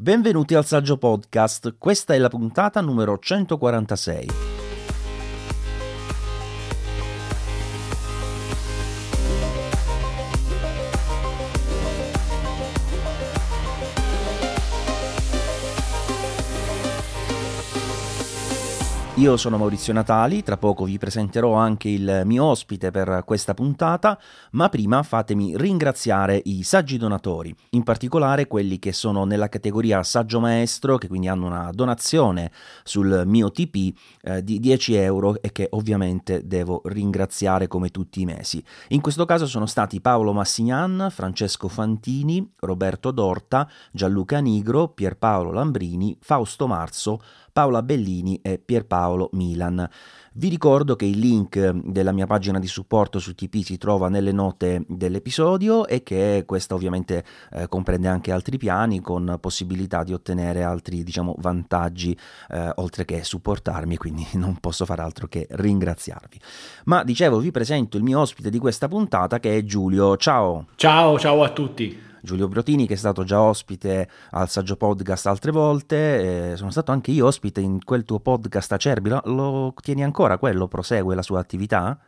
Benvenuti al Saggio Podcast, questa è la puntata numero 146. Io sono Maurizio Natali, tra poco vi presenterò anche il mio ospite per questa puntata, ma prima fatemi ringraziare i saggi donatori, in particolare quelli che sono nella categoria saggio maestro, che quindi hanno una donazione sul mio TP eh, di 10 euro e che ovviamente devo ringraziare come tutti i mesi. In questo caso sono stati Paolo Massignan, Francesco Fantini, Roberto Dorta, Gianluca Nigro, Pierpaolo Lambrini, Fausto Marzo, Paola Bellini e Pierpaolo Milan. Vi ricordo che il link della mia pagina di supporto su TP si trova nelle note dell'episodio e che questa ovviamente eh, comprende anche altri piani con possibilità di ottenere altri diciamo vantaggi eh, oltre che supportarmi, quindi non posso fare altro che ringraziarvi. Ma dicevo, vi presento il mio ospite di questa puntata che è Giulio. Ciao. Ciao, ciao a tutti. Giulio Brotini che è stato già ospite al Saggio Podcast altre volte, sono stato anche io ospite in quel tuo podcast Acerbi, lo, lo tieni ancora quello? Prosegue la sua attività?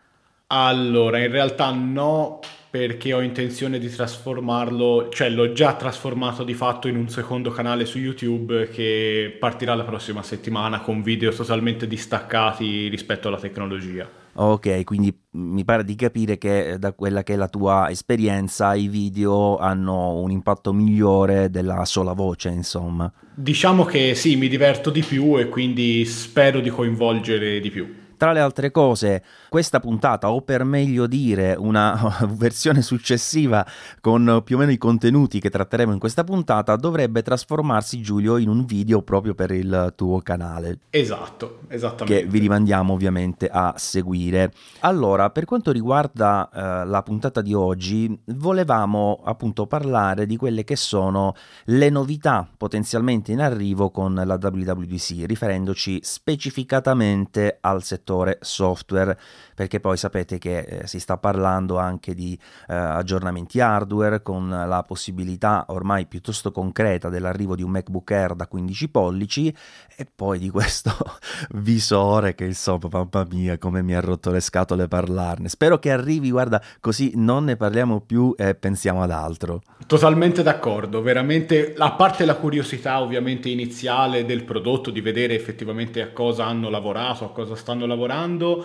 Allora, in realtà no, perché ho intenzione di trasformarlo, cioè l'ho già trasformato di fatto in un secondo canale su YouTube che partirà la prossima settimana con video totalmente distaccati rispetto alla tecnologia. Ok, quindi mi pare di capire che da quella che è la tua esperienza i video hanno un impatto migliore della sola voce, insomma. Diciamo che sì, mi diverto di più e quindi spero di coinvolgere di più. Tra le altre cose, questa puntata, o per meglio dire una versione successiva con più o meno i contenuti che tratteremo in questa puntata, dovrebbe trasformarsi Giulio in un video proprio per il tuo canale. Esatto, esattamente. Che vi rimandiamo ovviamente a seguire. Allora, per quanto riguarda eh, la puntata di oggi, volevamo appunto parlare di quelle che sono le novità potenzialmente in arrivo con la WWDC, riferendoci specificatamente al settore settore software, perché poi sapete che eh, si sta parlando anche di eh, aggiornamenti hardware con la possibilità ormai piuttosto concreta dell'arrivo di un MacBook Air da 15 pollici e poi di questo visore che insomma, mamma mia, come mi ha rotto le scatole parlarne. Spero che arrivi, guarda, così non ne parliamo più e pensiamo ad altro. Totalmente d'accordo, veramente, a parte la curiosità ovviamente iniziale del prodotto, di vedere effettivamente a cosa hanno lavorato, a cosa stanno lavorando,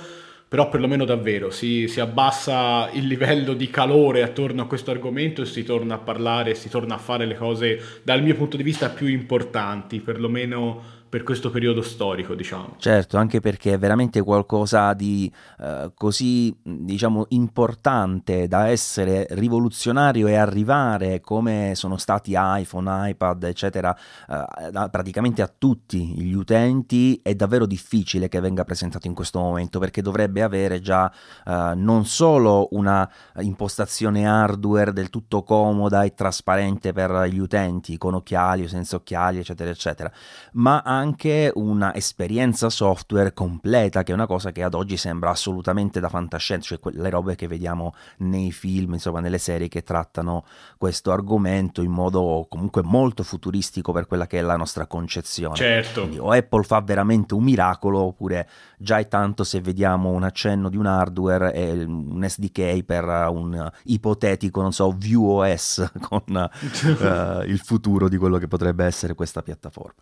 però perlomeno davvero si, si, abbassa il livello di calore attorno a questo argomento e si torna a parlare, si torna a fare le cose dal mio punto di vista più importanti, perlomeno per questo periodo storico, diciamo. Certo, anche perché è veramente qualcosa di eh, così, diciamo, importante da essere rivoluzionario e arrivare come sono stati iPhone, iPad, eccetera, eh, praticamente a tutti gli utenti, è davvero difficile che venga presentato in questo momento perché dovrebbe avere già eh, non solo una impostazione hardware del tutto comoda e trasparente per gli utenti, con occhiali o senza occhiali, eccetera, eccetera, ma anche anche una esperienza software completa, che è una cosa che ad oggi sembra assolutamente da fantascienza, cioè le robe che vediamo nei film, insomma, nelle serie che trattano questo argomento in modo comunque molto futuristico per quella che è la nostra concezione. Certo. Quindi o Apple fa veramente un miracolo, oppure già è tanto se vediamo un accenno di un hardware e un SDK per un ipotetico, non so, View OS con uh, il futuro di quello che potrebbe essere questa piattaforma.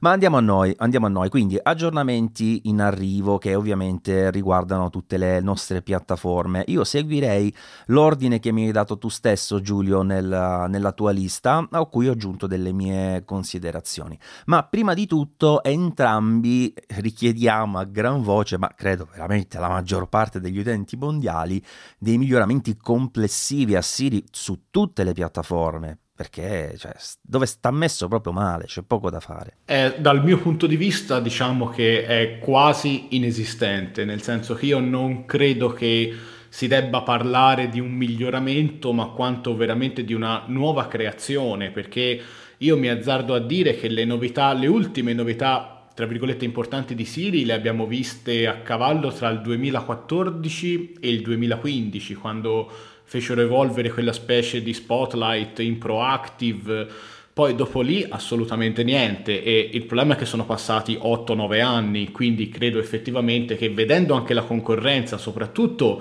Ma andiamo a noi, andiamo a noi. Quindi aggiornamenti in arrivo che ovviamente riguardano tutte le nostre piattaforme. Io seguirei l'ordine che mi hai dato tu stesso, Giulio, nel, nella tua lista, a cui ho aggiunto delle mie considerazioni. Ma prima di tutto, entrambi richiediamo a gran voce, ma credo veramente la maggior parte degli utenti mondiali, dei miglioramenti complessivi a Siri su tutte le piattaforme perché cioè, dove sta messo proprio male, c'è poco da fare. Eh, dal mio punto di vista diciamo che è quasi inesistente, nel senso che io non credo che si debba parlare di un miglioramento, ma quanto veramente di una nuova creazione, perché io mi azzardo a dire che le novità, le ultime novità tra virgolette importanti di Siri le abbiamo viste a cavallo tra il 2014 e il 2015 quando fecero evolvere quella specie di spotlight in proactive Poi dopo lì assolutamente niente. E il problema è che sono passati 8-9 anni, quindi credo effettivamente che vedendo anche la concorrenza, soprattutto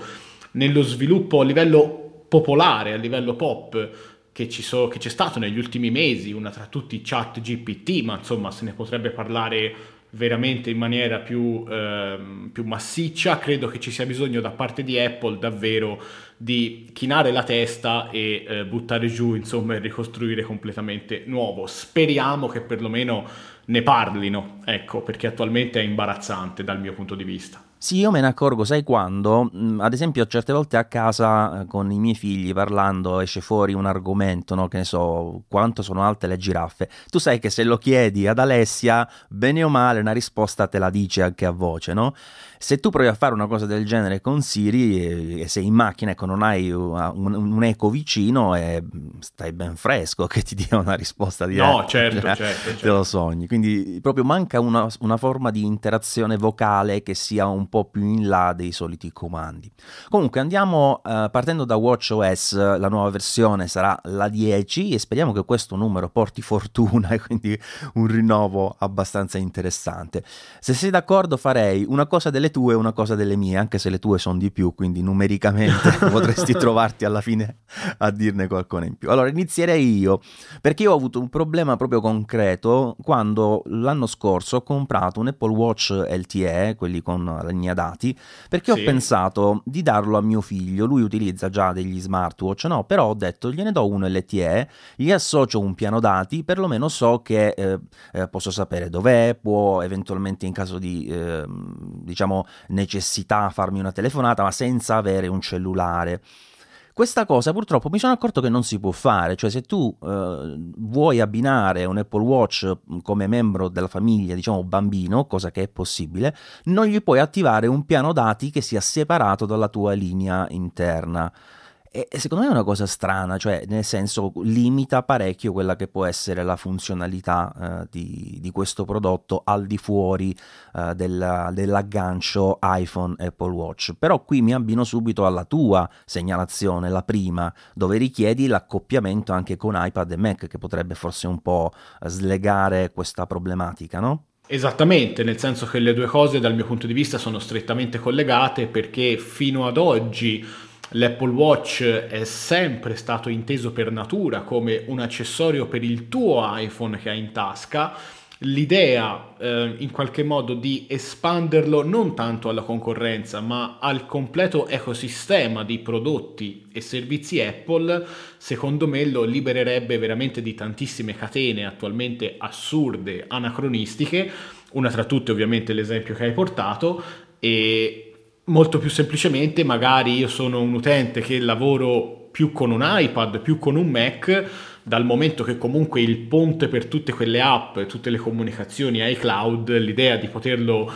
nello sviluppo a livello popolare, a livello pop, che, so, che c'è stato negli ultimi mesi, una tra tutti chat GPT, ma insomma se ne potrebbe parlare veramente in maniera più, ehm, più, massiccia, credo che ci sia bisogno da parte di Apple davvero di chinare la testa e eh, buttare giù, insomma, e ricostruire completamente nuovo. Speriamo che perlomeno ne parlino, ecco, perché attualmente è imbarazzante dal mio punto di vista. Sì, io me ne accorgo, sai quando? Mm, ad esempio, certe volte a casa eh, con i miei figli parlando esce fuori un argomento, no? Che ne so, quanto sono alte le giraffe. Tu sai che se lo chiedi ad Alessia, bene o male, una risposta te la dice anche a voce, no? Se tu provi a fare una cosa del genere con Siri e, sei in macchina, ecco, non hai un, un, eco vicino e stai ben fresco che ti dia una risposta di No, certo, certo, certo. Te lo sogni. Quindi proprio manca una, una forma di interazione vocale che sia un po' più in là dei soliti comandi. Comunque andiamo uh, partendo da WatchOS, la nuova versione sarà la 10 e speriamo che questo numero porti fortuna e quindi un rinnovo abbastanza interessante. Se sei d'accordo farei una cosa delle tue e una cosa delle mie, anche se le tue sono di più, quindi numericamente potresti trovarti alla fine a dirne qualcosa in più. Allora, inizierei io, perché io ho avuto un problema proprio concreto quando l'anno scorso ho comprato un Apple Watch LTE, quelli con la linea dati, perché sì. ho pensato di darlo a mio figlio, lui utilizza già degli smartwatch, no, però ho detto gliene do uno LTE, gli associo un piano dati, perlomeno so che eh, eh, posso sapere dov'è, può eventualmente in caso di, eh, diciamo, necessità a farmi una telefonata, ma senza avere un cellulare. Questa cosa purtroppo mi sono accorto che non si può fare, cioè se tu eh, vuoi abbinare un Apple Watch come membro della famiglia, diciamo bambino, cosa che è possibile, non gli puoi attivare un piano dati che sia separato dalla tua linea interna. E secondo me è una cosa strana, cioè nel senso limita parecchio quella che può essere la funzionalità eh, di, di, questo prodotto al di fuori eh, della, dell'aggancio iPhone Apple Watch. Però qui mi abbino subito alla tua segnalazione, la prima, dove richiedi l'accoppiamento anche con iPad e Mac, che potrebbe forse un po' slegare questa problematica, no? Esattamente, nel senso che le due cose dal mio punto di vista sono strettamente collegate perché fino ad oggi L'Apple Watch è sempre stato inteso per natura come un accessorio per il tuo iPhone che hai in tasca. L'idea eh, in qualche modo di espanderlo non tanto alla concorrenza ma al completo ecosistema di prodotti e servizi Apple, secondo me lo libererebbe veramente di tantissime catene attualmente assurde, anacronistiche, una tra tutte ovviamente l'esempio che hai portato e Molto più semplicemente, magari io sono un utente che lavoro più con un iPad, più con un Mac, dal momento che comunque il ponte per tutte quelle app, tutte le comunicazioni iCloud, l'idea di poterlo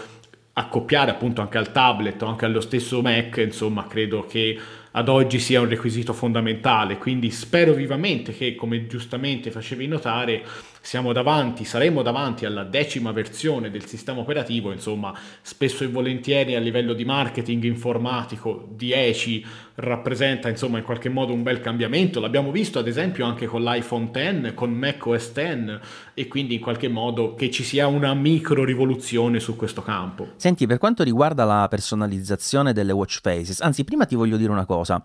accoppiare appunto anche al tablet o anche allo stesso Mac, insomma, credo che ad oggi sia un requisito fondamentale, quindi spero vivamente che, come giustamente facevi notare, siamo davanti, saremo davanti alla decima versione del sistema operativo, insomma, spesso e volentieri a livello di marketing informatico 10 rappresenta insomma in qualche modo un bel cambiamento. L'abbiamo visto ad esempio anche con l'iPhone X, con macOS X e quindi in qualche modo che ci sia una micro rivoluzione su questo campo. Senti, per quanto riguarda la personalizzazione delle watch faces, anzi prima ti voglio dire una cosa.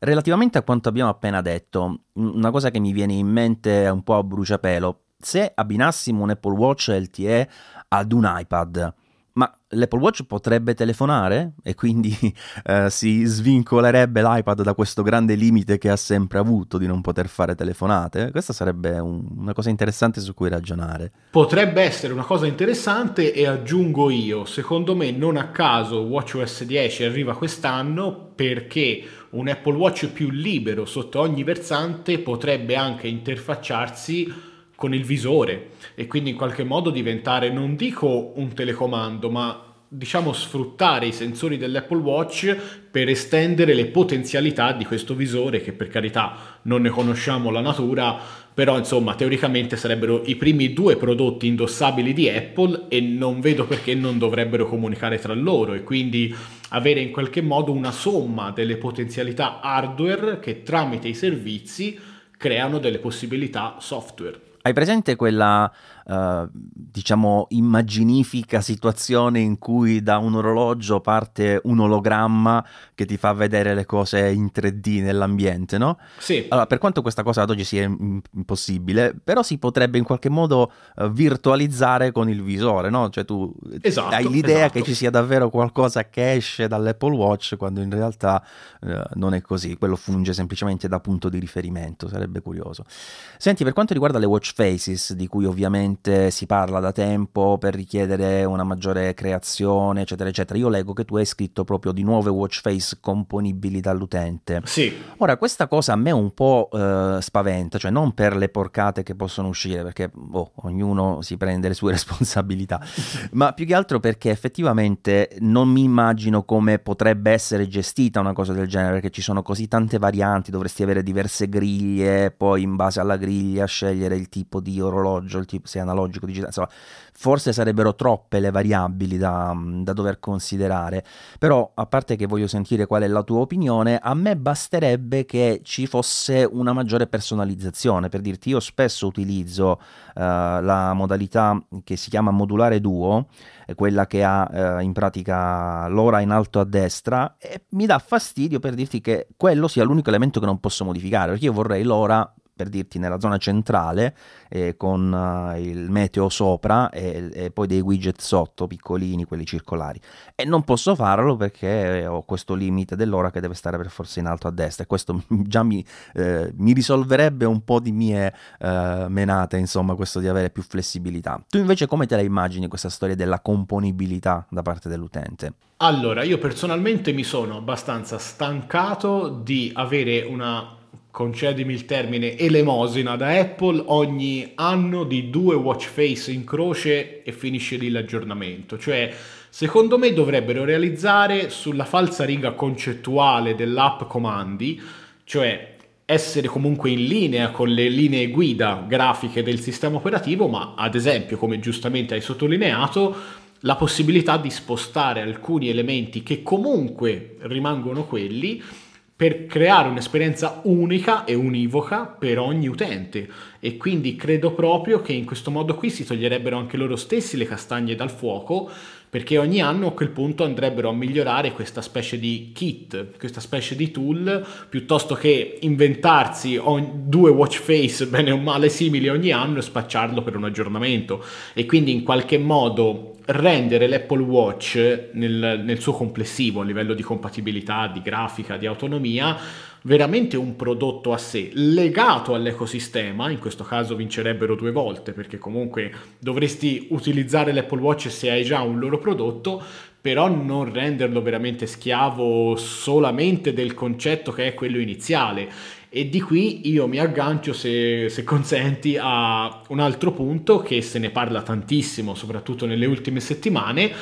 Relativamente a quanto abbiamo appena detto, una cosa che mi viene in mente un po' a bruciapelo, se abbinassimo un Apple Watch LTE ad un iPad, ma l'Apple Watch potrebbe telefonare e quindi eh, si svincolerebbe l'iPad da questo grande limite che ha sempre avuto di non poter fare telefonate? Questa sarebbe un, una cosa interessante su cui ragionare. Potrebbe essere una cosa interessante e aggiungo io, secondo me non a caso WatchOS 10 arriva quest'anno perché un Apple Watch più libero sotto ogni versante potrebbe anche interfacciarsi con il visore e quindi in qualche modo diventare, non dico un telecomando, ma diciamo sfruttare i sensori dell'Apple Watch per estendere le potenzialità di questo visore che per carità non ne conosciamo la natura però insomma teoricamente sarebbero i primi due prodotti indossabili di Apple e non vedo perché non dovrebbero comunicare tra loro e quindi avere in qualche modo una somma delle potenzialità hardware che tramite i servizi creano delle possibilità software Hai presente quella, uh, diciamo, immaginifica situazione in cui da un orologio parte un ologramma che ti fa vedere le cose in 3D nell'ambiente, no? Sì. Allora, per quanto questa cosa ad oggi sia impossibile, però si potrebbe in qualche modo uh, virtualizzare con il visore, no? Cioè tu esatto, hai l'idea esatto. che ci sia davvero qualcosa che esce dall'Apple Watch quando in realtà uh, non è così, quello funge semplicemente da punto di riferimento, sarebbe curioso. Senti, per quanto riguarda le watch faces, di cui ovviamente si parla da tempo per richiedere una maggiore creazione, eccetera, eccetera. Io leggo che tu hai scritto proprio di nuove watch face componibili dall'utente. Sì. Ora, questa cosa a me un po' eh, spaventa, cioè non per le porcate che possono uscire, perché oh, ognuno si prende le sue responsabilità, ma più che altro perché effettivamente non mi immagino come potrebbe essere gestita una cosa del genere, perché ci sono così tante varianti, dovresti avere diverse griglie, poi in base alla griglia scegliere il tipo di orologio, il tipo, se analogico, digitale, insomma, forse sarebbero troppe le variabili da, da, dover considerare, però a parte che voglio sentire qual è la tua opinione, a me basterebbe che ci fosse una maggiore personalizzazione, per dirti io spesso utilizzo uh, la modalità che si chiama modulare duo, quella che ha uh, in pratica l'ora in alto a destra e mi dà fastidio per dirti che quello sia l'unico elemento che non posso modificare, perché io vorrei l'ora per dirti nella zona centrale eh, con uh, il meteo sopra e, e, poi dei widget sotto piccolini, quelli circolari. E non posso farlo perché ho questo limite dell'ora che deve stare per forza in alto a destra e questo già mi, eh, mi risolverebbe un po' di mie eh, menate, insomma, questo di avere più flessibilità. Tu invece come te la immagini questa storia della componibilità da parte dell'utente? Allora, io personalmente mi sono abbastanza stancato di avere una concedimi il termine, elemosina da Apple ogni anno di due watch face in croce e finisce lì l'aggiornamento. Cioè, secondo me dovrebbero realizzare sulla falsa riga concettuale dell'app comandi, cioè essere comunque in linea con le linee guida grafiche del sistema operativo, ma ad esempio, come giustamente hai sottolineato, la possibilità di spostare alcuni elementi che comunque rimangono quelli per creare un'esperienza unica e univoca per ogni utente. E quindi credo proprio che in questo modo qui si toglierebbero anche loro stessi le castagne dal fuoco perché ogni anno a quel punto andrebbero a migliorare questa specie di kit, questa specie di tool, piuttosto che inventarsi due watch face bene o male simili ogni anno e spacciarlo per un aggiornamento. E quindi in qualche modo rendere l'Apple Watch nel, nel suo complessivo a livello di compatibilità, di grafica, di autonomia veramente un prodotto a sé, legato all'ecosistema, in questo caso vincerebbero due volte perché comunque dovresti utilizzare l'Apple Watch se hai già un loro prodotto, però non renderlo veramente schiavo solamente del concetto che è quello iniziale. E di qui io mi aggancio, se, se, consenti, a un altro punto che se ne parla tantissimo, soprattutto nelle ultime settimane,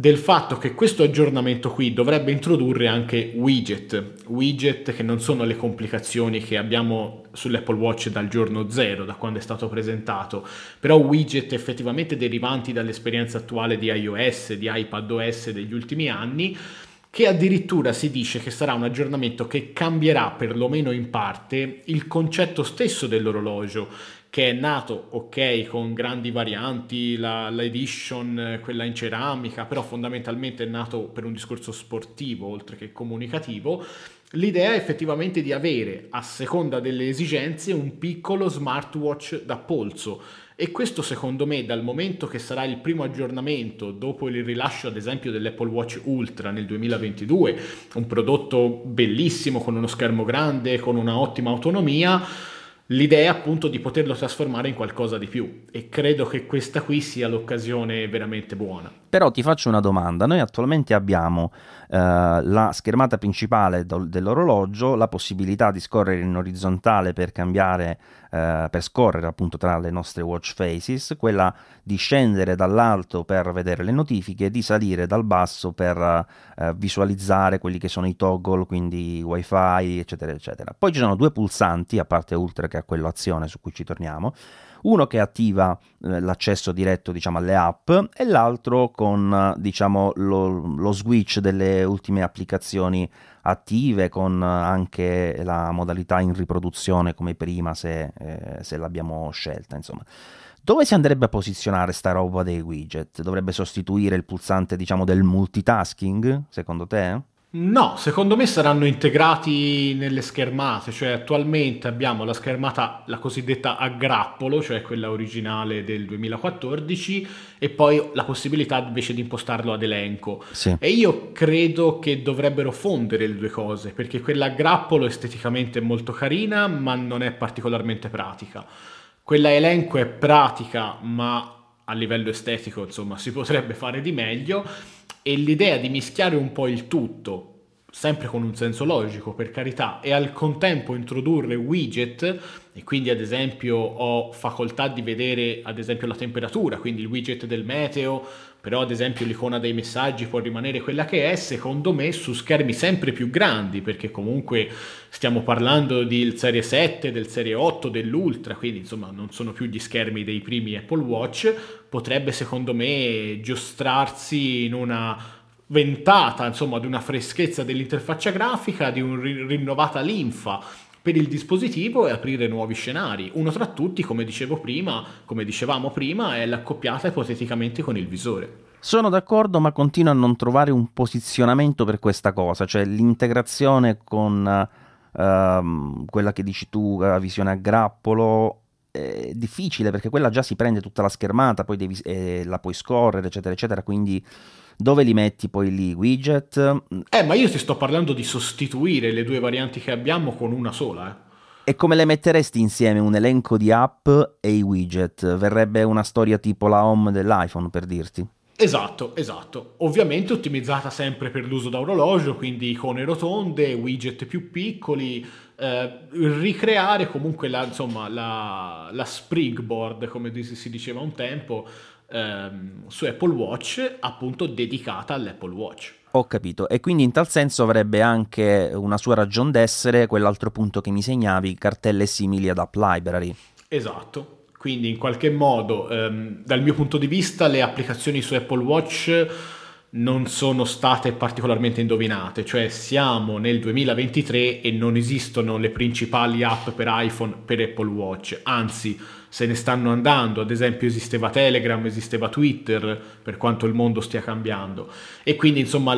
del fatto che questo aggiornamento qui dovrebbe introdurre anche widget, widget che non sono le complicazioni che abbiamo sull'Apple Watch dal giorno zero, da quando è stato presentato, però widget effettivamente derivanti dall'esperienza attuale di iOS, di iPadOS degli ultimi anni, che addirittura si dice che sarà un aggiornamento che cambierà perlomeno in parte il concetto stesso dell'orologio che è nato, ok, con grandi varianti, la, la, edition, quella in ceramica, però fondamentalmente è nato per un discorso sportivo oltre che comunicativo. L'idea è effettivamente di avere, a seconda delle esigenze, un piccolo smartwatch da polso. E questo secondo me, dal momento che sarà il primo aggiornamento dopo il rilascio ad esempio dell'Apple Watch Ultra nel 2022, un prodotto bellissimo con uno schermo grande, con una ottima autonomia, l'idea appunto di poterlo trasformare in qualcosa di più e credo che questa qui sia l'occasione veramente buona. Però ti faccio una domanda, noi attualmente abbiamo eh, la schermata principale do- dell'orologio, la possibilità di scorrere in orizzontale per cambiare, eh, per scorrere appunto tra le nostre watch faces, quella di scendere dall'alto per vedere le notifiche di salire dal basso per eh, visualizzare quelli che sono i toggle, quindi wifi eccetera eccetera. Poi ci sono due pulsanti, a parte ultra che ha quello azione su cui ci torniamo, uno che attiva eh, l'accesso diretto diciamo, alle app e l'altro con diciamo, lo, lo switch delle ultime applicazioni attive con anche la modalità in riproduzione come prima se, eh, se l'abbiamo scelta insomma. Dove si andrebbe a posizionare sta roba dei widget? Dovrebbe sostituire il pulsante diciamo del multitasking secondo te? No, secondo me saranno integrati nelle schermate, cioè attualmente abbiamo la schermata, la cosiddetta a grappolo, cioè quella originale del 2014, e poi la possibilità invece di impostarlo ad elenco. Sì. E io credo che dovrebbero fondere le due cose, perché quella a grappolo esteticamente è molto carina, ma non è particolarmente pratica. Quella elenco è pratica, ma a livello estetico, insomma, si potrebbe fare di meglio e l'idea di mischiare un po' il tutto, sempre con un senso logico per carità, e al contempo introdurre widget, e quindi ad esempio ho facoltà di vedere ad esempio la temperatura, quindi il widget del meteo, però ad esempio l'icona dei messaggi può rimanere quella che è, secondo me su schermi sempre più grandi, perché comunque stiamo parlando del Serie 7, del Serie 8, dell'Ultra, quindi insomma non sono più gli schermi dei primi Apple Watch, potrebbe secondo me giostrarsi in una ventata, insomma, di una freschezza dell'interfaccia grafica, di una rinnovata linfa per il dispositivo e aprire nuovi scenari. Uno tra tutti, come dicevo prima, come dicevamo prima, è l'accoppiata ipoteticamente con il visore. Sono d'accordo, ma continuo a non trovare un posizionamento per questa cosa, cioè l'integrazione con uh, quella che dici tu, la visione a grappolo, è difficile perché quella già si prende tutta la schermata, poi devi, eh, la puoi scorrere, eccetera, eccetera, quindi dove li metti poi lì? Widget? Eh, ma io ti sto parlando di sostituire le due varianti che abbiamo con una sola, eh. E come le metteresti insieme un elenco di app e i widget? Verrebbe una storia tipo la home dell'iPhone, per dirti. Esatto, esatto. Ovviamente ottimizzata sempre per l'uso da orologio, quindi icone rotonde, widget più piccoli, eh, ricreare comunque la, insomma, la, la springboard, come si diceva un tempo, ehm, su Apple Watch appunto dedicata all'Apple Watch. Ho capito, e quindi in tal senso avrebbe anche una sua ragione d'essere quell'altro punto che mi segnavi, cartelle simili ad App Library. Esatto, quindi in qualche modo ehm, dal mio punto di vista le applicazioni su Apple Watch non sono state particolarmente indovinate, cioè siamo nel 2023 e non esistono le principali app per iPhone per Apple Watch, anzi se ne stanno andando, ad esempio esisteva Telegram, esisteva Twitter, per quanto il mondo stia cambiando. E quindi insomma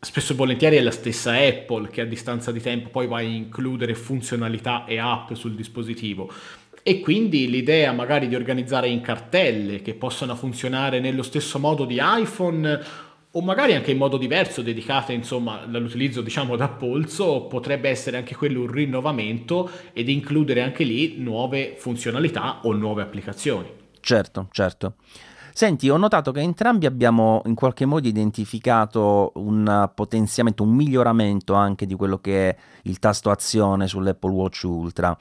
spesso e volentieri è la stessa Apple che a distanza di tempo poi va a includere funzionalità e app sul dispositivo. E quindi l'idea magari di organizzare in cartelle che possano funzionare nello stesso modo di iPhone o magari anche in modo diverso, dedicate insomma all'utilizzo diciamo da polso, potrebbe essere anche quello un rinnovamento ed includere anche lì nuove funzionalità o nuove applicazioni. Certo, certo. Senti, ho notato che entrambi abbiamo in qualche modo identificato un potenziamento, un miglioramento anche di quello che è il tasto azione sull'Apple Watch Ultra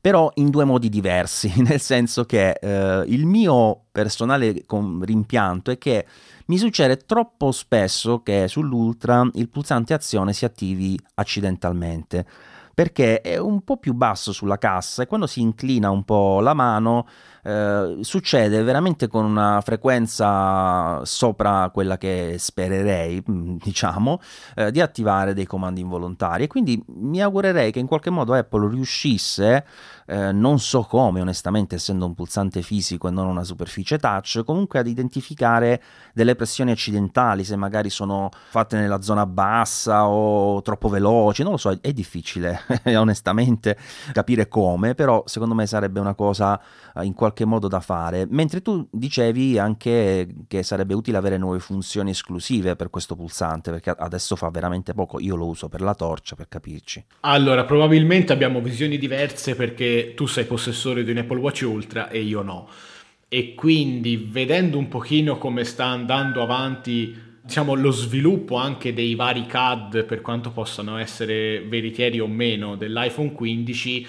però in due modi diversi, nel senso che eh, il mio personale rimpianto è che mi succede troppo spesso che sull'Ultra il pulsante azione si attivi accidentalmente perché è un po' più basso sulla cassa e quando si inclina un po' la mano eh, succede veramente con una frequenza sopra quella che spererei, mm, diciamo, eh, di attivare dei comandi involontari. E quindi mi augurerei che in qualche modo Apple riuscisse, eh, non so come onestamente essendo un pulsante fisico e non una superficie touch, comunque ad identificare delle pressioni accidentali, se magari sono fatte nella zona bassa o troppo veloci, non lo so, è difficile onestamente capire come, però secondo me sarebbe una cosa eh, in qualche qualche modo da fare, mentre tu dicevi anche che sarebbe utile avere nuove funzioni esclusive per questo pulsante, perché adesso fa veramente poco, io lo uso per la torcia, per capirci. Allora, probabilmente abbiamo visioni diverse perché tu sei possessore di un Apple Watch Ultra e io no. E quindi vedendo un pochino come sta andando avanti diciamo lo sviluppo anche dei vari CAD per quanto possano essere veritieri o meno dell'iPhone 15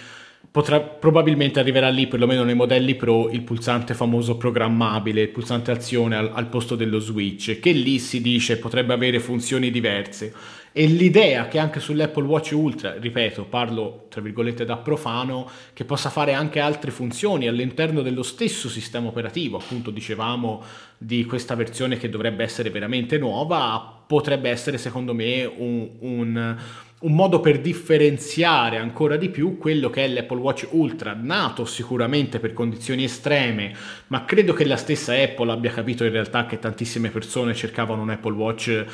potrà, probabilmente arriverà lì, perlomeno nei modelli Pro, il pulsante famoso programmabile, il pulsante azione al, al posto dello switch, che lì si dice potrebbe avere funzioni diverse. E l'idea che anche sull'Apple Watch Ultra, ripeto, parlo tra virgolette da profano, che possa fare anche altre funzioni all'interno dello stesso sistema operativo, appunto dicevamo di questa versione che dovrebbe essere veramente nuova, potrebbe essere secondo me un, un, un modo per differenziare ancora di più quello che è l'Apple Watch Ultra, nato sicuramente per condizioni estreme, ma credo che la stessa Apple abbia capito in realtà che tantissime persone cercavano un Apple Watch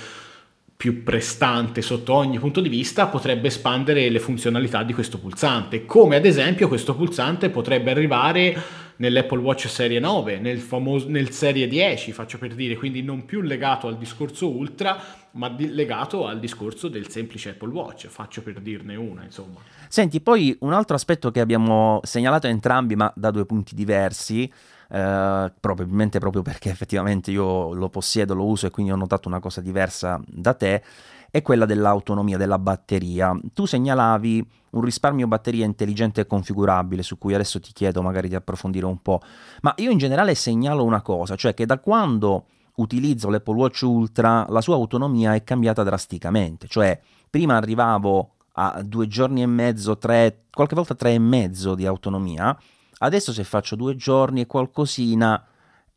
più prestante sotto ogni punto di vista potrebbe espandere le funzionalità di questo pulsante, come ad esempio questo pulsante potrebbe arrivare nell'Apple Watch Serie 9, nel, famoso, nel Serie 10, faccio per dire, quindi non più legato al discorso Ultra, ma di, legato al discorso del semplice Apple Watch, faccio per dirne una, insomma. Senti, poi un altro aspetto che abbiamo segnalato entrambi, ma da due punti diversi, eh, probabilmente proprio perché effettivamente io lo possiedo, lo uso e quindi ho notato una cosa diversa da te, è quella dell'autonomia della batteria. Tu segnalavi un risparmio batteria intelligente e configurabile, su cui adesso ti chiedo magari di approfondire un po', ma io in generale segnalo una cosa, cioè che da quando utilizzo l'Apple Watch Ultra la sua autonomia è cambiata drasticamente, cioè prima arrivavo a due giorni e mezzo, tre, qualche volta tre e mezzo di autonomia, Adesso se faccio due giorni e qualcosina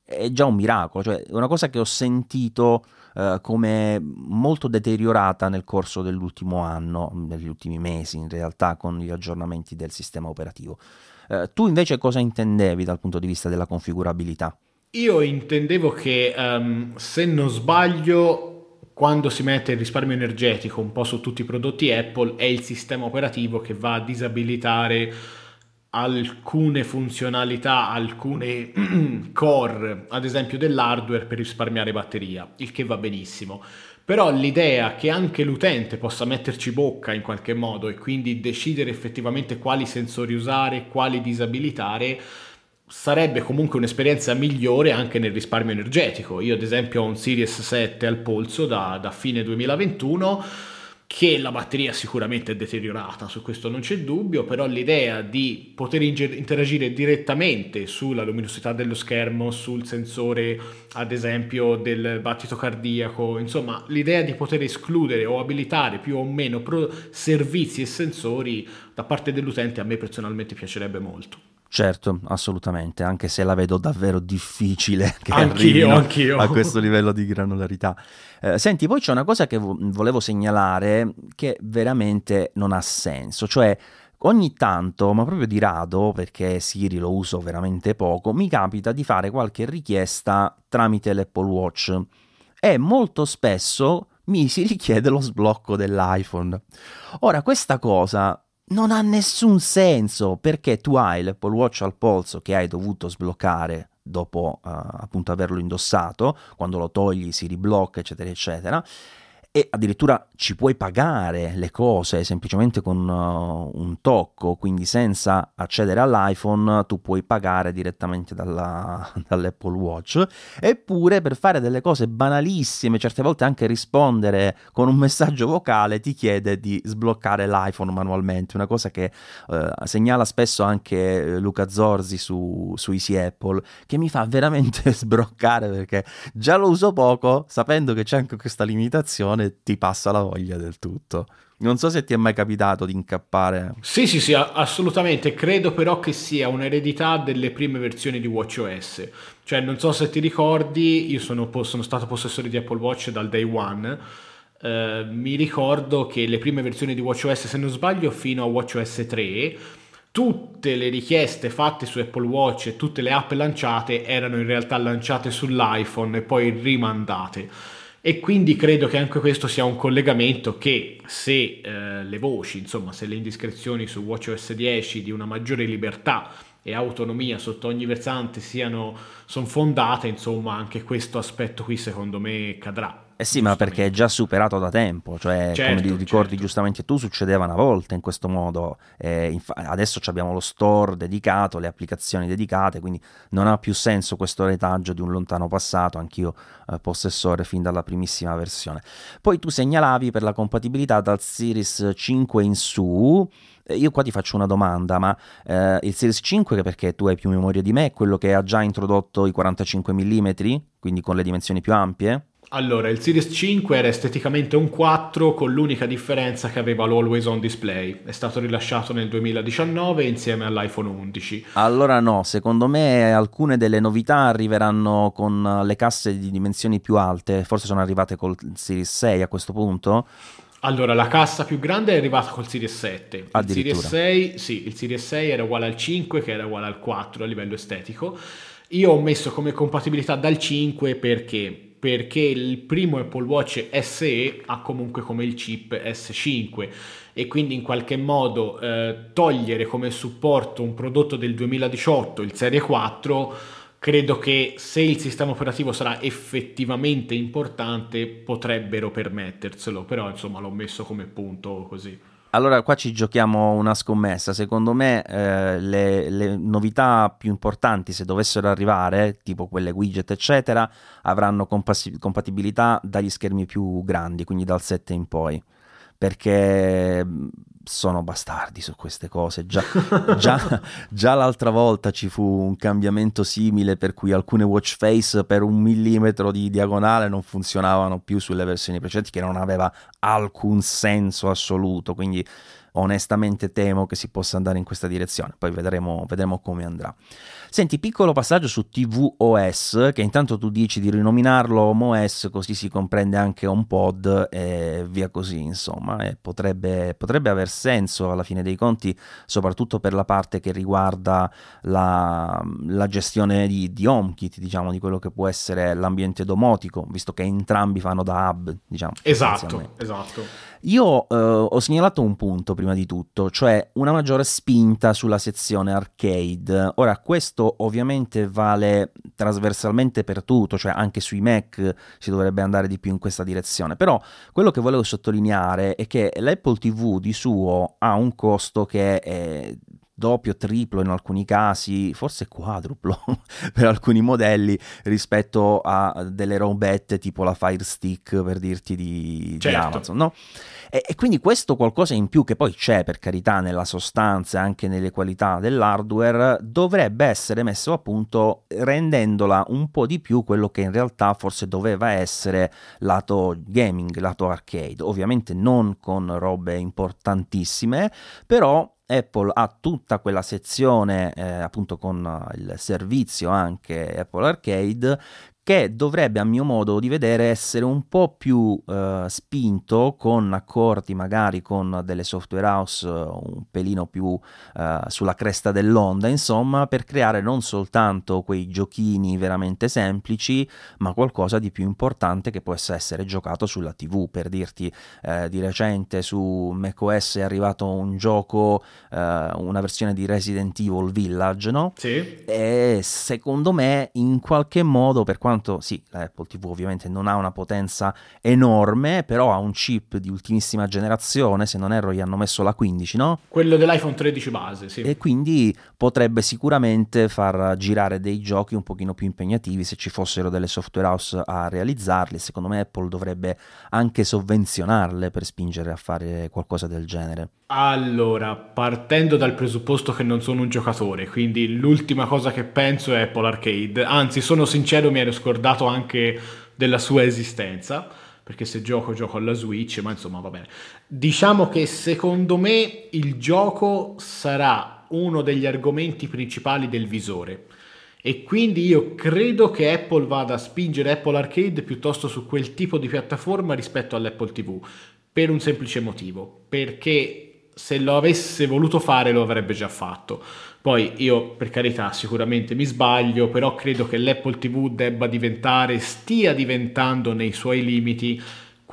è già un miracolo, cioè è una cosa che ho sentito eh, come molto deteriorata nel corso dell'ultimo anno, negli ultimi mesi in realtà con gli aggiornamenti del sistema operativo. Eh, tu invece cosa intendevi dal punto di vista della configurabilità? Io intendevo che um, se non sbaglio quando si mette il risparmio energetico un po' su tutti i prodotti Apple è il sistema operativo che va a disabilitare alcune funzionalità, alcune core, ad esempio dell'hardware per risparmiare batteria, il che va benissimo. Però l'idea che anche l'utente possa metterci bocca in qualche modo e quindi decidere effettivamente quali sensori usare, quali disabilitare, sarebbe comunque un'esperienza migliore anche nel risparmio energetico. Io ad esempio ho un Series 7 al polso da, da fine 2021 che la batteria sicuramente è deteriorata, su questo non c'è dubbio, però l'idea di poter interagire direttamente sulla luminosità dello schermo, sul sensore ad esempio del battito cardiaco, insomma l'idea di poter escludere o abilitare più o meno servizi e sensori da parte dell'utente a me personalmente piacerebbe molto. Certo, assolutamente, anche se la vedo davvero difficile che anch'io, anch'io. a questo livello di granularità. Eh, senti, poi c'è una cosa che vo- volevo segnalare che veramente non ha senso, cioè ogni tanto, ma proprio di rado, perché Siri lo uso veramente poco, mi capita di fare qualche richiesta tramite l'Apple Watch e molto spesso mi si richiede lo sblocco dell'iPhone. Ora, questa cosa non ha nessun senso perché tu hai l'Apple Watch al polso che hai dovuto sbloccare dopo uh, appunto averlo indossato, quando lo togli si riblocca eccetera eccetera e addirittura ci puoi pagare le cose semplicemente con uh, un tocco, quindi senza accedere all'iPhone tu puoi pagare direttamente dalla, dall'Apple Watch, eppure per fare delle cose banalissime, certe volte anche rispondere con un messaggio vocale ti chiede di sbloccare l'iPhone manualmente, una cosa che uh, segnala spesso anche Luca Zorzi su, su Easy Apple, che mi fa veramente sbroccare perché già lo uso poco, sapendo che c'è anche questa limitazione e ti passa la voglia del tutto. Non so se ti è mai capitato di incappare. Sì, sì, sì, assolutamente. Credo però che sia un'eredità delle prime versioni di WatchOS. Cioè, non so se ti ricordi, io sono, sono stato possessore di Apple Watch dal day one. Uh, mi ricordo che le prime versioni di WatchOS, se non sbaglio, fino a WatchOS 3, tutte le richieste fatte su Apple Watch e tutte le app lanciate erano in realtà lanciate sull'iPhone e poi rimandate e quindi credo che anche questo sia un collegamento che se eh, le voci, insomma se le indiscrezioni su WatchOS 10 di una maggiore libertà e autonomia sotto ogni versante siano fondate, insomma anche questo aspetto qui secondo me cadrà. Eh sì, ma perché è già superato da tempo, cioè certo, come ricordi certo. giustamente tu, succedeva una volta in questo modo, eh, inf- adesso abbiamo lo store dedicato, le applicazioni dedicate, quindi non ha più senso questo retaggio di un lontano passato, anch'io eh, possessore fin dalla primissima versione. Poi tu segnalavi per la compatibilità dal Series 5 in su, eh, io qua ti faccio una domanda, ma eh, il Series 5, perché tu hai più memoria di me, è quello che ha già introdotto i 45 mm, quindi con le dimensioni più ampie? Allora, il Series 5 era esteticamente un 4 con l'unica differenza che aveva l'Always On Display. È stato rilasciato nel 2019 insieme all'iPhone 11. Allora no, secondo me alcune delle novità arriveranno con le casse di dimensioni più alte, forse sono arrivate col Series 6 a questo punto. Allora, la cassa più grande è arrivata col Series 7. Il Series 6, sì, il Series 6 era uguale al 5 che era uguale al 4 a livello estetico. Io ho messo come compatibilità dal 5 perché perché il primo Apple Watch SE ha comunque come il chip S5 e quindi in qualche modo eh, togliere come supporto un prodotto del 2018, il Serie 4, credo che se il sistema operativo sarà effettivamente importante potrebbero permetterselo, però insomma l'ho messo come punto così. Allora qua ci giochiamo una scommessa, secondo me eh, le, le, novità più importanti se dovessero arrivare, tipo quelle widget eccetera, avranno compas- compatibilità dagli schermi più grandi, quindi dal 7 in poi perché sono bastardi su queste cose. Già, già, già, l'altra volta ci fu un cambiamento simile per cui alcune watch face per un millimetro di diagonale non funzionavano più sulle versioni precedenti, che non aveva alcun senso assoluto. Quindi onestamente temo che si possa andare in questa direzione. Poi vedremo, vedremo come andrà. Senti, piccolo passaggio su tvOS, che intanto tu dici di rinominarlo HomeOS, così si comprende anche HomePod e via così, insomma, e potrebbe, potrebbe aver senso alla fine dei conti, soprattutto per la parte che riguarda la, la gestione di, di HomeKit, diciamo, di quello che può essere l'ambiente domotico, visto che entrambi fanno da hub, diciamo. Esatto, esatto. Io eh, ho segnalato un punto prima di tutto, cioè una maggiore spinta sulla sezione arcade. Ora, questo ovviamente vale trasversalmente per tutto, cioè anche sui Mac si dovrebbe andare di più in questa direzione. Però quello che volevo sottolineare è che l'Apple TV di suo ha un costo che è doppio, triplo in alcuni casi, forse quadruplo per alcuni modelli rispetto a delle robette tipo la Fire Stick per dirti di, certo. di Amazon, no? E, e, quindi questo qualcosa in più che poi c'è per carità nella sostanza e anche nelle qualità dell'hardware dovrebbe essere messo a punto rendendola un po' di più quello che in realtà forse doveva essere lato gaming, lato arcade. Ovviamente non con robe importantissime, però Apple ha tutta quella sezione eh, appunto con il servizio anche Apple Arcade che dovrebbe a mio modo di vedere essere un po' più eh, spinto con accordi magari con delle software house un pelino più eh, sulla cresta dell'onda insomma per creare non soltanto quei giochini veramente semplici ma qualcosa di più importante che può essere giocato sulla tv per dirti eh, di recente su macOS è arrivato un gioco eh, una versione di Resident Evil Village no? Sì. e secondo me in qualche modo per quanto quanto sì, l'Apple TV ovviamente non ha una potenza enorme, però ha un chip di ultimissima generazione, se non erro gli hanno messo la 15, no? Quello dell'iPhone 13 base, sì. E quindi potrebbe sicuramente far girare dei giochi un pochino più impegnativi se ci fossero delle software house a realizzarli. Secondo me Apple dovrebbe anche sovvenzionarle per spingere a fare qualcosa del genere. Allora, partendo dal presupposto che non sono un giocatore, quindi l'ultima cosa che penso è Apple Arcade, anzi sono sincero mi ero scordato anche della sua esistenza, perché se gioco gioco alla Switch, ma insomma va bene. Diciamo che secondo me il gioco sarà uno degli argomenti principali del visore. E quindi io credo che Apple vada a spingere Apple Arcade piuttosto su quel tipo di piattaforma rispetto all'Apple TV, per un semplice motivo, perché se lo avesse voluto fare lo avrebbe già fatto. Poi io, per carità, sicuramente mi sbaglio, però credo che l'Apple TV debba diventare, stia diventando nei suoi limiti,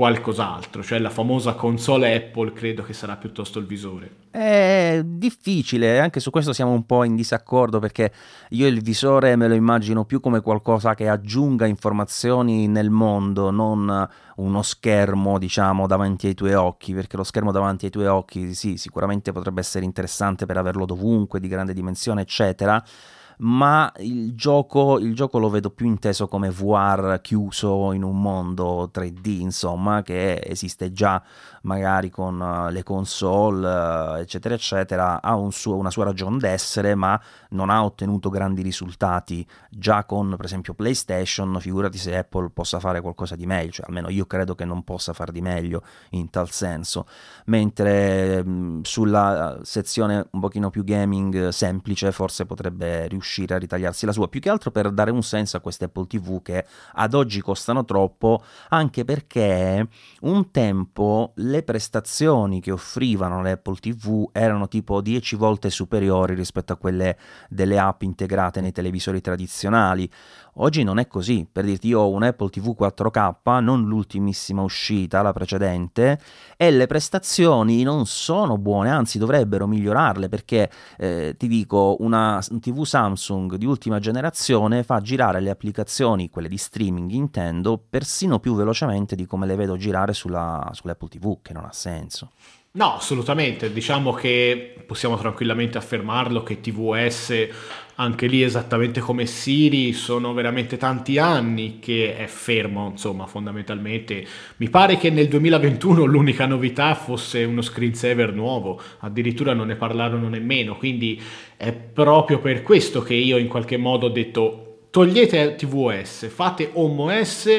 qualcos'altro, cioè la famosa console Apple credo che sarà piuttosto il visore. È difficile, anche su questo siamo un po' in disaccordo perché io il visore me lo immagino più come qualcosa che aggiunga informazioni nel mondo, non uno schermo, diciamo, davanti ai tuoi occhi, perché lo schermo davanti ai tuoi occhi, sì, sicuramente potrebbe essere interessante per averlo dovunque, di grande dimensione, eccetera ma il gioco, il gioco lo vedo più inteso come VR chiuso in un mondo 3D, insomma, che esiste già magari con eh, le console, eh, eccetera, eccetera, ha un suo, una sua ragione d'essere, ma non ha ottenuto grandi risultati già con, per esempio, PlayStation. Figurati se Apple possa fare qualcosa di meglio, cioè, almeno io credo che non possa far di meglio in tal senso. Mentre sulla sezione un pochino più gaming semplice, forse potrebbe riuscire a ritagliarsi la sua, più che altro per dare un senso a queste Apple TV che ad oggi costano troppo, anche perché un tempo le prestazioni che offrivano le Apple TV erano tipo 10 volte superiori rispetto a quelle delle app integrate nei televisori tradizionali. Oggi non è così, per dirti io ho un Apple TV 4K, non l'ultimissima uscita, la precedente, e le prestazioni non sono buone, anzi dovrebbero migliorarle perché eh, ti dico, una TV Samsung di ultima generazione fa girare le applicazioni, quelle di streaming intendo, persino più velocemente di come le vedo girare sulla, sull'Apple TV, che non ha senso. No, assolutamente. Diciamo che possiamo tranquillamente affermarlo che TVS, anche lì esattamente come Siri, sono veramente tanti anni che è fermo, insomma, fondamentalmente. Mi pare che nel 2021 l'unica novità fosse uno screensaver nuovo, addirittura non ne parlarono nemmeno, quindi è proprio per questo che io in qualche modo ho detto togliete TVS, fate Home OS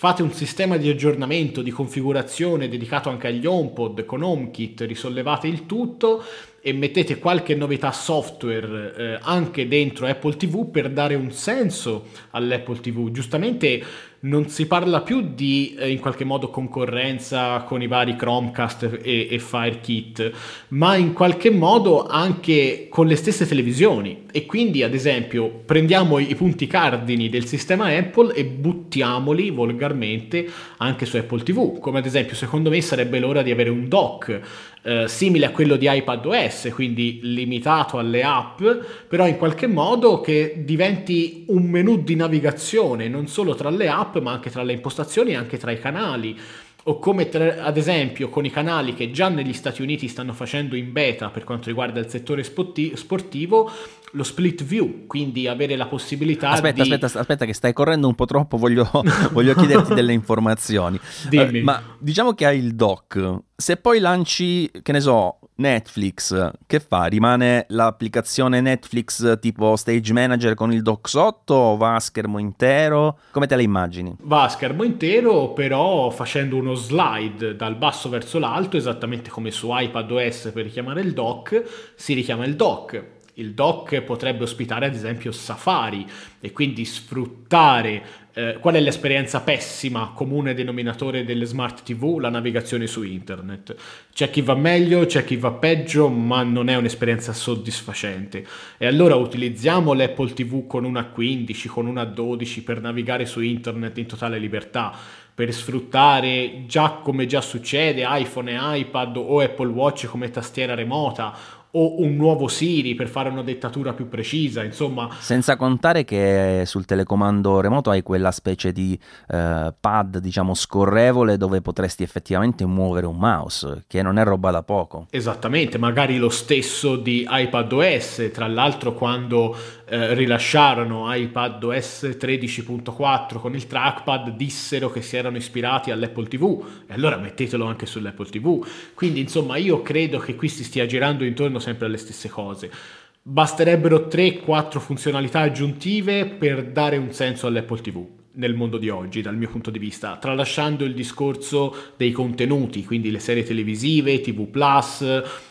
fate un sistema di aggiornamento, di configurazione dedicato anche agli HomePod con HomeKit, risollevate il tutto e mettete qualche novità software eh, anche dentro Apple TV per dare un senso all'Apple TV. Giustamente non si parla più di eh, in qualche modo concorrenza con i vari Chromecast e, e FireKit, ma in qualche modo anche con le stesse televisioni. E quindi, ad esempio, prendiamo i punti cardini del sistema Apple e buttiamoli volgarmente anche su Apple TV. Come ad esempio, secondo me sarebbe l'ora di avere un dock eh, simile a quello di iPadOS, quindi limitato alle app, però in qualche modo che diventi un menu di navigazione non solo tra le app, ma anche tra le impostazioni e anche tra i canali. O come tra, ad esempio con i canali che già negli Stati Uniti stanno facendo in beta per quanto riguarda il settore sportivo, lo split view, quindi avere la possibilità aspetta, di... Aspetta, aspetta che stai correndo un po' troppo, voglio, voglio chiederti delle informazioni. Dimmi. Uh, ma diciamo che hai il dock, se poi lanci, che ne so, Netflix, che fa? Rimane l'applicazione Netflix tipo Stage Manager con il dock sotto o va a schermo intero? Come te la immagini? Va a schermo intero, però facendo uno slide dal basso verso l'alto, esattamente come su iPadOS per richiamare il dock, si richiama il dock il dock potrebbe ospitare ad esempio Safari e quindi sfruttare eh, qual è l'esperienza pessima, comune denominatore delle smart TV? La navigazione su internet. C'è chi va meglio, c'è chi va peggio, ma non è un'esperienza soddisfacente. E allora utilizziamo l'Apple TV con una 15, con una 12 per navigare su internet in totale libertà per sfruttare già come già succede iPhone e iPad o Apple Watch come tastiera remota o un nuovo Siri per fare una dettatura più precisa, insomma. Senza contare che sul telecomando remoto hai quella specie di eh, pad, diciamo, scorrevole dove potresti effettivamente muovere un mouse, che non è roba da poco. Esattamente, magari lo stesso di iPadOS, tra l'altro quando eh, rilasciarono iPadOS 13.4 con il trackpad dissero che si erano ispirati all'Apple TV e allora mettetelo anche sull'Apple TV. Quindi, insomma, io credo che qui si stia girando intorno sempre alle stesse cose. Basterebbero 3-4 funzionalità aggiuntive per dare un senso all'Apple TV nel mondo di oggi, dal mio punto di vista, tralasciando il discorso dei contenuti, quindi le serie televisive, TV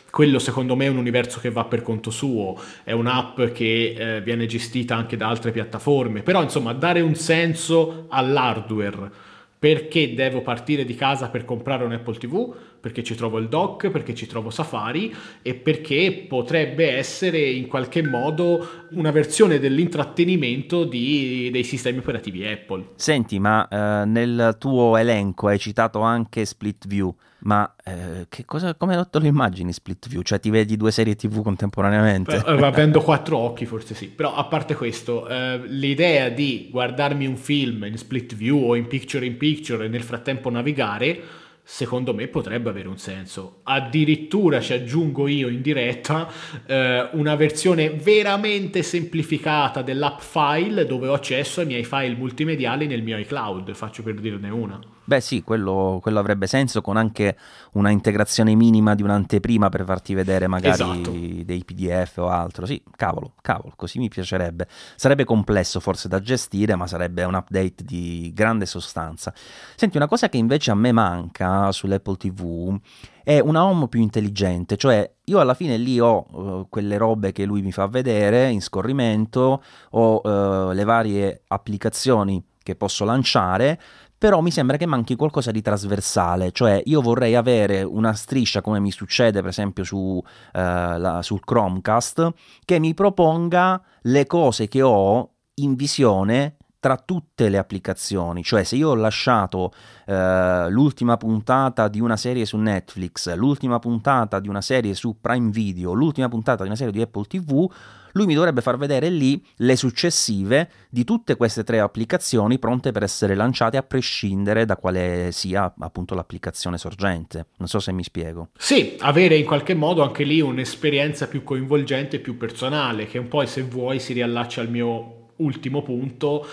quello secondo me è un universo che va per conto suo, è un'app che eh, viene gestita anche da altre piattaforme, però insomma dare un senso all'hardware perché devo partire di casa per comprare un Apple TV? Perché ci trovo il dock, perché ci trovo Safari e perché potrebbe essere in qualche modo una versione dell'intrattenimento di, dei sistemi operativi Apple. Senti, ma eh, nel tuo elenco hai citato anche Split View. Ma eh, che cosa, come te lo immagini Split View? Cioè ti vedi due serie TV contemporaneamente? Beh, avendo quattro occhi forse sì, però a parte questo, eh, l'idea di guardarmi un film in Split View o in Picture in Picture e nel frattempo navigare secondo me potrebbe avere un senso. Addirittura ci aggiungo io in diretta eh, una versione veramente semplificata dell'app file dove ho accesso ai miei file multimediali nel mio iCloud, faccio per dirne una. Beh sì, quello, quello, avrebbe senso con anche una integrazione minima di un'anteprima per farti vedere magari esatto. dei PDF o altro. Sì, cavolo, cavolo, così mi piacerebbe. Sarebbe complesso forse da gestire, ma sarebbe un update di grande sostanza. Senti, una cosa che invece a me manca sull'Apple TV è una home più intelligente, cioè io alla fine lì ho uh, quelle robe che lui mi fa vedere in scorrimento, ho uh, le varie applicazioni che posso lanciare, però mi sembra che manchi qualcosa di trasversale, cioè io vorrei avere una striscia come mi succede per esempio su, eh, la, sul Chromecast che mi proponga le cose che ho in visione tra tutte le applicazioni, cioè se io ho lasciato eh, l'ultima puntata di una serie su Netflix, l'ultima puntata di una serie su Prime Video, l'ultima puntata di una serie di Apple TV, lui mi dovrebbe far vedere lì le successive di tutte queste tre applicazioni pronte per essere lanciate a prescindere da quale sia appunto l'applicazione sorgente. Non so se mi spiego. Sì, avere in qualche modo anche lì un'esperienza più coinvolgente più personale, che un po' se vuoi si riallaccia al mio ultimo punto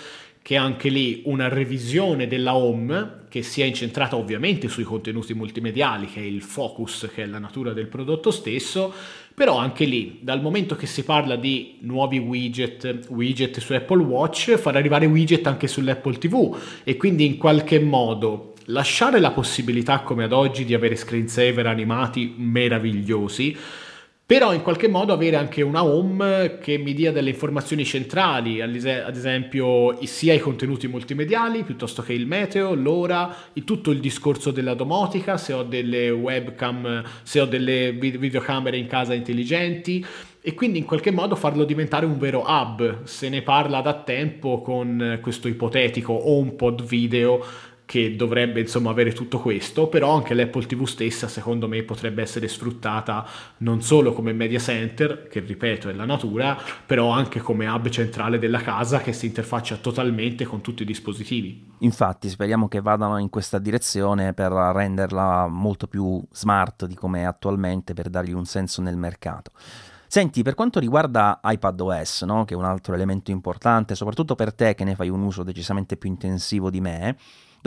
che è anche lì una revisione della home che sia incentrata ovviamente sui contenuti multimediali, che è il focus, che è la natura del prodotto stesso, però anche lì, dal momento che si parla di nuovi widget, widget su Apple Watch, far arrivare widget anche sull'Apple TV e quindi in qualche modo lasciare la possibilità come ad oggi di avere screensaver animati meravigliosi, però in qualche modo avere anche una home che mi dia delle informazioni centrali, ad esempio sia i contenuti multimediali piuttosto che il meteo, l'ora, tutto il discorso della domotica, se ho delle webcam, se ho delle videocamere in casa intelligenti e quindi in qualche modo farlo diventare un vero hub. Se ne parla da tempo con questo ipotetico HomePod video che dovrebbe insomma avere tutto questo, però anche l'Apple TV stessa secondo me potrebbe essere sfruttata non solo come media center, che ripeto è la natura, però anche come hub centrale della casa che si interfaccia totalmente con tutti i dispositivi. Infatti speriamo che vadano in questa direzione per renderla molto più smart di come è attualmente, per dargli un senso nel mercato. Senti, per quanto riguarda iPadOS, no? che è un altro elemento importante, soprattutto per te che ne fai un uso decisamente più intensivo di me,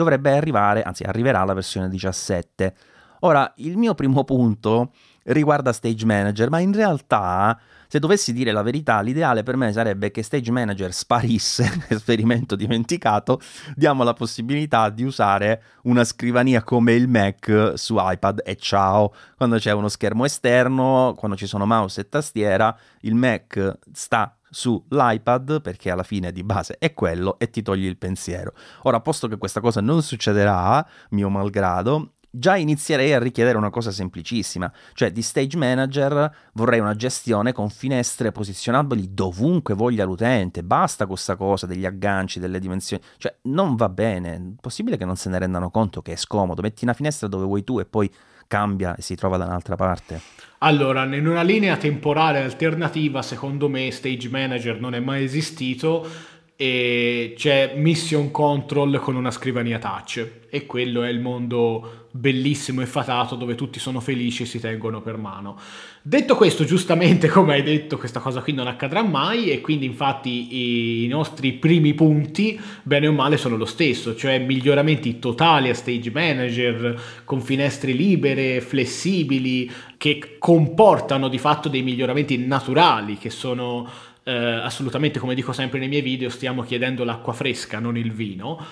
dovrebbe arrivare, anzi arriverà la versione 17. Ora, il mio primo punto riguarda Stage Manager, ma in realtà, se dovessi dire la verità, l'ideale per me sarebbe che Stage Manager sparisse, esperimento dimenticato, diamo la possibilità di usare una scrivania come il Mac su iPad e ciao. Quando c'è uno schermo esterno, quando ci sono mouse e tastiera, il Mac sta sull'iPad perché alla fine di base è quello e ti togli il pensiero. Ora, posto che questa cosa non succederà, mio malgrado, già inizierei a richiedere una cosa semplicissima, cioè di stage manager vorrei una gestione con finestre posizionabili dovunque voglia l'utente, basta questa cosa degli agganci, delle dimensioni, cioè non va bene, possibile che non se ne rendano conto che è scomodo, metti una finestra dove vuoi tu e poi cambia e si trova da un'altra parte. Allora, in una linea temporale alternativa, secondo me, Stage Manager non è mai esistito e c'è Mission Control con una scrivania touch e quello è il mondo bellissimo e fatato dove tutti sono felici e si tengono per mano. Detto questo, giustamente come hai detto, questa cosa qui non accadrà mai e quindi infatti i nostri primi punti, bene o male, sono lo stesso, cioè miglioramenti totali a Stage Manager con finestre libere, flessibili, che comportano di fatto dei miglioramenti naturali che sono eh, assolutamente, come dico sempre nei miei video, stiamo chiedendo l'acqua fresca, non il vino.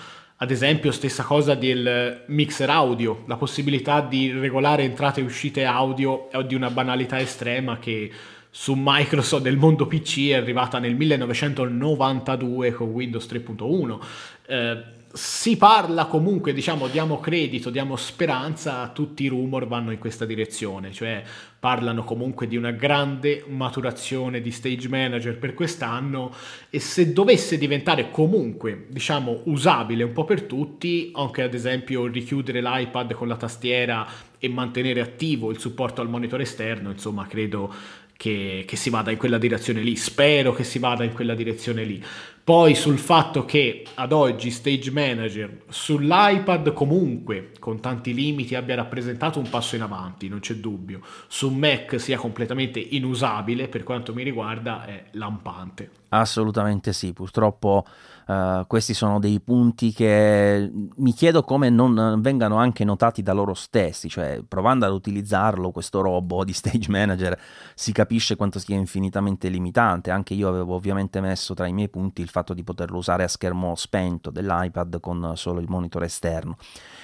Ad esempio, stessa cosa del mixer audio, la possibilità di regolare entrate e uscite audio è di una banalità estrema che su Microsoft del mondo PC è arrivata nel 1992 con Windows 3.1. Eh, si parla comunque, diciamo, diamo credito, diamo speranza, tutti i rumor vanno in questa direzione, cioè parlano comunque di una grande maturazione di stage manager per quest'anno e se dovesse diventare comunque, diciamo, usabile un po' per tutti, anche ad esempio richiudere l'iPad con la tastiera e mantenere attivo il supporto al monitor esterno, insomma, credo che, che, si vada in quella direzione lì. Spero che si vada in quella direzione lì. Poi sul fatto che ad oggi Stage Manager sull'iPad comunque con tanti limiti abbia rappresentato un passo in avanti, non c'è dubbio. Su Mac sia completamente inusabile per quanto mi riguarda è lampante. Assolutamente sì, purtroppo uh, questi sono dei punti che mi chiedo come non vengano anche notati da loro stessi, cioè provando ad utilizzarlo questo robot di stage manager si capisce quanto sia infinitamente limitante, anche io avevo ovviamente messo tra i miei punti il fatto di poterlo usare a schermo spento dell'iPad con solo il monitor esterno.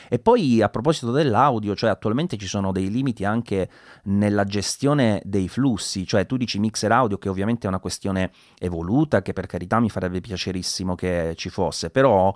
E poi a proposito dell'audio, cioè attualmente ci sono dei limiti anche nella gestione dei flussi, cioè tu dici mixer audio che ovviamente è una questione evoluta, che per carità mi farebbe piacerissimo che ci fosse, però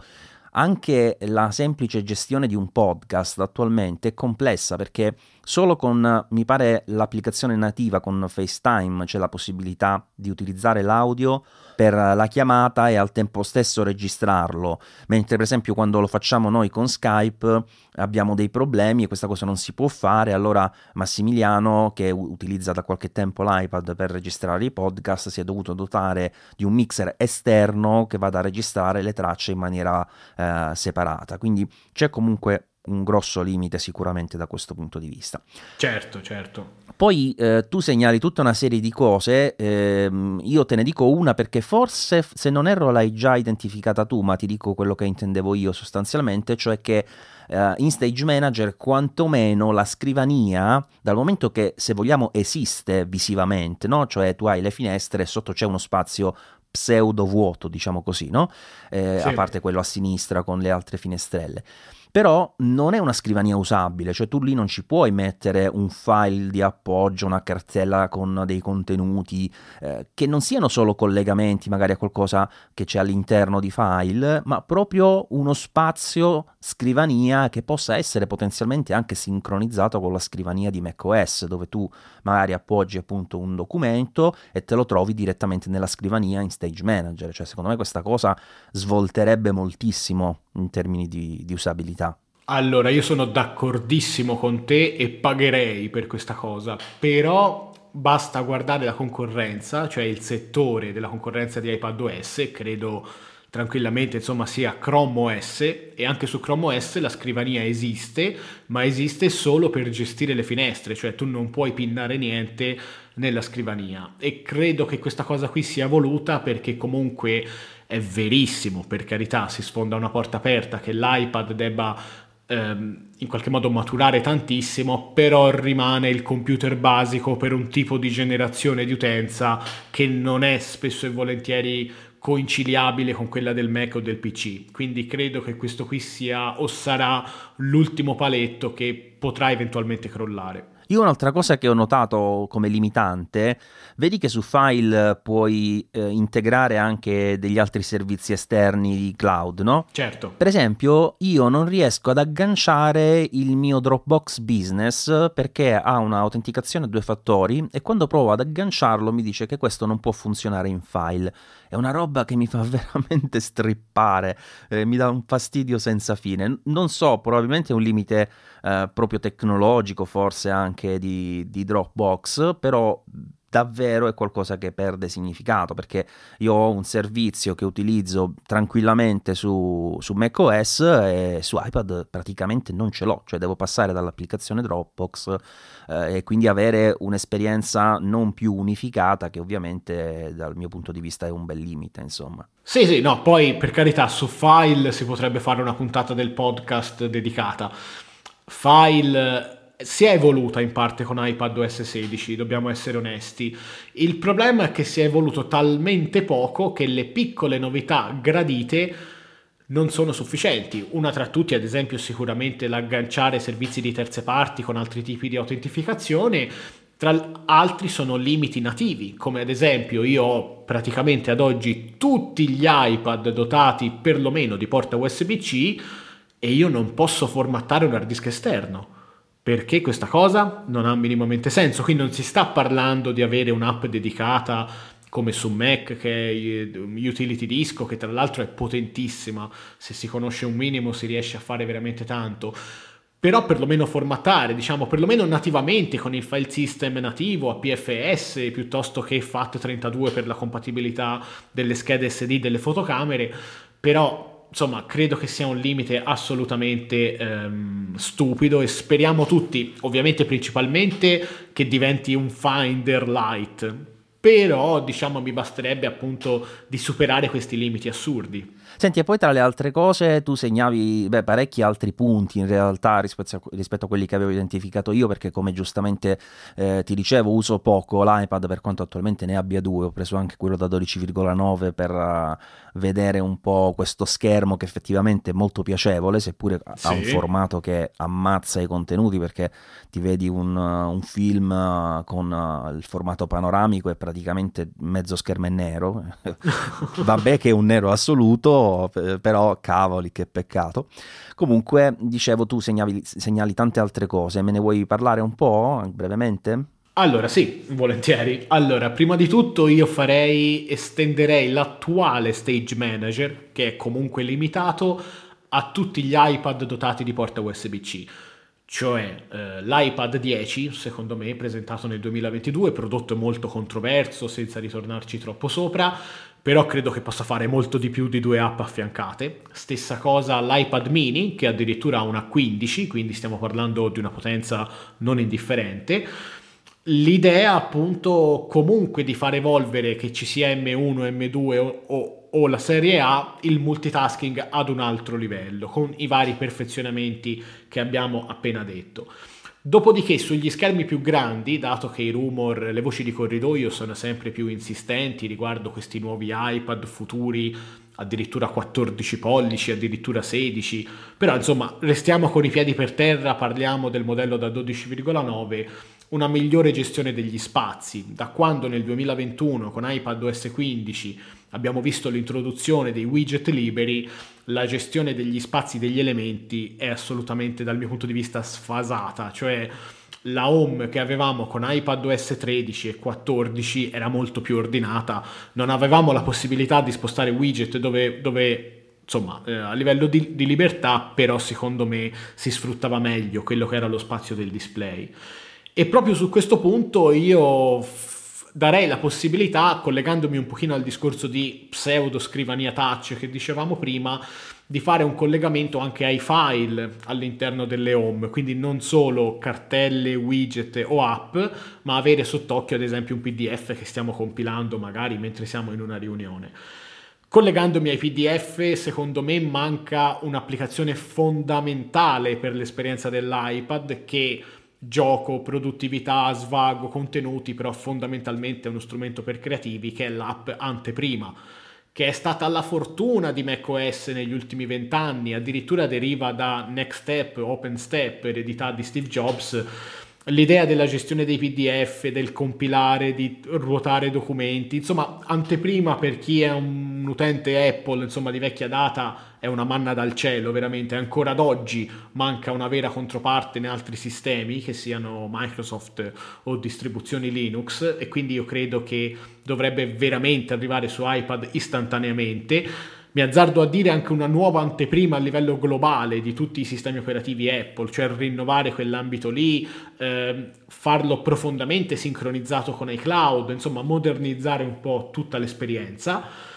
anche la semplice gestione di un podcast attualmente è complessa perché solo con, mi pare, l'applicazione nativa con FaceTime c'è la possibilità di utilizzare l'audio per la chiamata e al tempo stesso registrarlo, mentre per esempio quando lo facciamo noi con Skype abbiamo dei problemi e questa cosa non si può fare, allora Massimiliano che utilizza da qualche tempo l'iPad per registrare i podcast si è dovuto dotare di un mixer esterno che vada a registrare le tracce in maniera eh, separata, quindi c'è comunque un grosso limite sicuramente da questo punto di vista. Certo, certo. Poi eh, tu segnali tutta una serie di cose, ehm, io te ne dico una perché forse se non erro l'hai già identificata tu, ma ti dico quello che intendevo io sostanzialmente, cioè che eh, in Stage Manager quantomeno la scrivania, dal momento che se vogliamo esiste visivamente, no? cioè tu hai le finestre e sotto c'è uno spazio pseudo vuoto, diciamo così, no? Eh, sì. a parte quello a sinistra con le altre finestrelle però non è una scrivania usabile, cioè tu lì non ci puoi mettere un file di appoggio, una cartella con dei contenuti eh, che non siano solo collegamenti magari a qualcosa che c'è all'interno di file, ma proprio uno spazio scrivania che possa essere potenzialmente anche sincronizzato con la scrivania di macOS, dove tu magari appoggi appunto un documento e te lo trovi direttamente nella scrivania in Stage Manager, cioè secondo me questa cosa svolterebbe moltissimo in termini di, di usabilità. Allora, io sono d'accordissimo con te e pagherei per questa cosa, però basta guardare la concorrenza, cioè il settore della concorrenza di iPadOS, credo tranquillamente insomma sia Chrome OS e anche su Chrome OS la scrivania esiste ma esiste solo per gestire le finestre cioè tu non puoi pinnare niente nella scrivania. E credo che questa cosa qui sia voluta perché comunque è verissimo, per carità, si sfonda una porta aperta che l'iPad debba ehm, in qualche modo maturare tantissimo, però rimane il computer basico per un tipo di generazione di utenza che non è spesso e volentieri conciliabile con quella del Mac o del PC. Quindi credo che questo qui sia o sarà l'ultimo paletto che potrà eventualmente crollare. Io un'altra cosa che ho notato come limitante, vedi che su File puoi eh, integrare anche degli altri servizi esterni di cloud, no? Certo. Per esempio, io non riesco ad agganciare il mio Dropbox Business perché ha un'autenticazione a due fattori e quando provo ad agganciarlo mi dice che questo non può funzionare in File. È una roba che mi fa veramente strippare, eh, mi dà un fastidio senza fine. Non so, probabilmente è un limite eh, proprio tecnologico, forse anche di, di Dropbox, però davvero è qualcosa che perde significato perché io ho un servizio che utilizzo tranquillamente su, su macOS e su iPad praticamente non ce l'ho, cioè devo passare dall'applicazione Dropbox eh, e quindi avere un'esperienza non più unificata che ovviamente dal mio punto di vista è un bel limite insomma. Sì, sì, no, poi per carità su File si potrebbe fare una puntata del podcast dedicata. File si è evoluta in parte con iPadOS 16, dobbiamo essere onesti. Il problema è che si è evoluto talmente poco che le piccole novità gradite non sono sufficienti. Una tra tutti, ad esempio, sicuramente l'agganciare servizi di terze parti con altri tipi di autentificazione tra altri sono limiti nativi, come ad esempio io ho praticamente ad oggi tutti gli iPad dotati perlomeno di porta USB-C e io non posso formattare un hard disk esterno. Perché questa cosa non ha minimamente senso? Qui non si sta parlando di avere un'app dedicata come su Mac che è Utility Disco che tra l'altro è potentissima, se si conosce un minimo si riesce a fare veramente tanto però perlomeno formattare, diciamo, perlomeno nativamente con il file system nativo, APFS, piuttosto che FAT32 per la compatibilità delle schede SD delle fotocamere, però insomma credo che sia un limite assolutamente ehm, stupido e speriamo tutti, ovviamente principalmente, che diventi un Finder Lite, però diciamo mi basterebbe appunto di superare questi limiti assurdi. Senti, e poi tra le altre cose tu segnavi beh, parecchi altri punti in realtà rispetto a, rispetto a, quelli che avevo identificato io, perché come giustamente eh, ti dicevo uso poco l'iPad per quanto attualmente ne abbia due, ho preso anche quello da 12,9 per uh, vedere un po' questo schermo che effettivamente è molto piacevole, seppure sì. ha un formato che ammazza i contenuti perché ti vedi un, uh, un film uh, con uh, il formato panoramico e praticamente mezzo schermo è nero. Vabbè che è un nero assoluto, però cavoli, che peccato. Comunque, dicevo, tu segnali, segnali tante altre cose, me ne vuoi parlare un po' brevemente? Allora, sì, volentieri. Allora, prima di tutto io farei, estenderei l'attuale Stage Manager, che è comunque limitato, a tutti gli iPad dotati di porta USB-C. Cioè eh, l'iPad 10, secondo me, presentato nel 2022, prodotto molto controverso, senza ritornarci troppo sopra, però credo che possa fare molto di più di due app affiancate. Stessa cosa l'iPad mini, che addirittura ha una 15, quindi stiamo parlando di una potenza non indifferente. L'idea appunto comunque di far evolvere che ci sia M1, M2 o, o, o la serie A il multitasking ad un altro livello, con i vari perfezionamenti che abbiamo appena detto. Dopodiché sugli schermi più grandi, dato che i rumor, le voci di corridoio sono sempre più insistenti riguardo questi nuovi iPad futuri, addirittura 14 pollici, addirittura 16, però insomma restiamo con i piedi per terra, parliamo del modello da 12,9 una migliore gestione degli spazi. Da quando nel 2021 con iPadOS 15 abbiamo visto l'introduzione dei widget liberi, la gestione degli spazi degli elementi è assolutamente dal mio punto di vista sfasata, cioè la home che avevamo con iPadOS 13 e 14 era molto più ordinata, non avevamo la possibilità di spostare widget dove, dove insomma, eh, a livello di, di libertà, però secondo me si sfruttava meglio quello che era lo spazio del display. E proprio su questo punto io darei la possibilità, collegandomi un pochino al discorso di pseudo scrivania touch che dicevamo prima, di fare un collegamento anche ai file all'interno delle home, quindi non solo cartelle, widget o app, ma avere sott'occhio ad esempio un PDF che stiamo compilando magari mentre siamo in una riunione. Collegandomi ai PDF, secondo me manca un'applicazione fondamentale per l'esperienza dell'iPad che gioco, produttività, svago, contenuti, però fondamentalmente è uno strumento per creativi che è l'app Anteprima, che è stata la fortuna di macOS negli ultimi vent'anni, addirittura deriva da Next Step, OpenStep, eredità di Steve Jobs l'idea della gestione dei PDF, del compilare, di ruotare documenti, insomma, anteprima per chi è un utente Apple, insomma, di vecchia data, è una manna dal cielo, veramente. Ancora ad oggi manca una vera controparte in altri sistemi, che siano Microsoft o distribuzioni Linux, e quindi io credo che dovrebbe veramente arrivare su iPad istantaneamente mi azzardo a dire anche una nuova anteprima a livello globale di tutti i sistemi operativi Apple, cioè rinnovare quell'ambito lì, eh, farlo profondamente sincronizzato con iCloud, insomma modernizzare un po' tutta l'esperienza.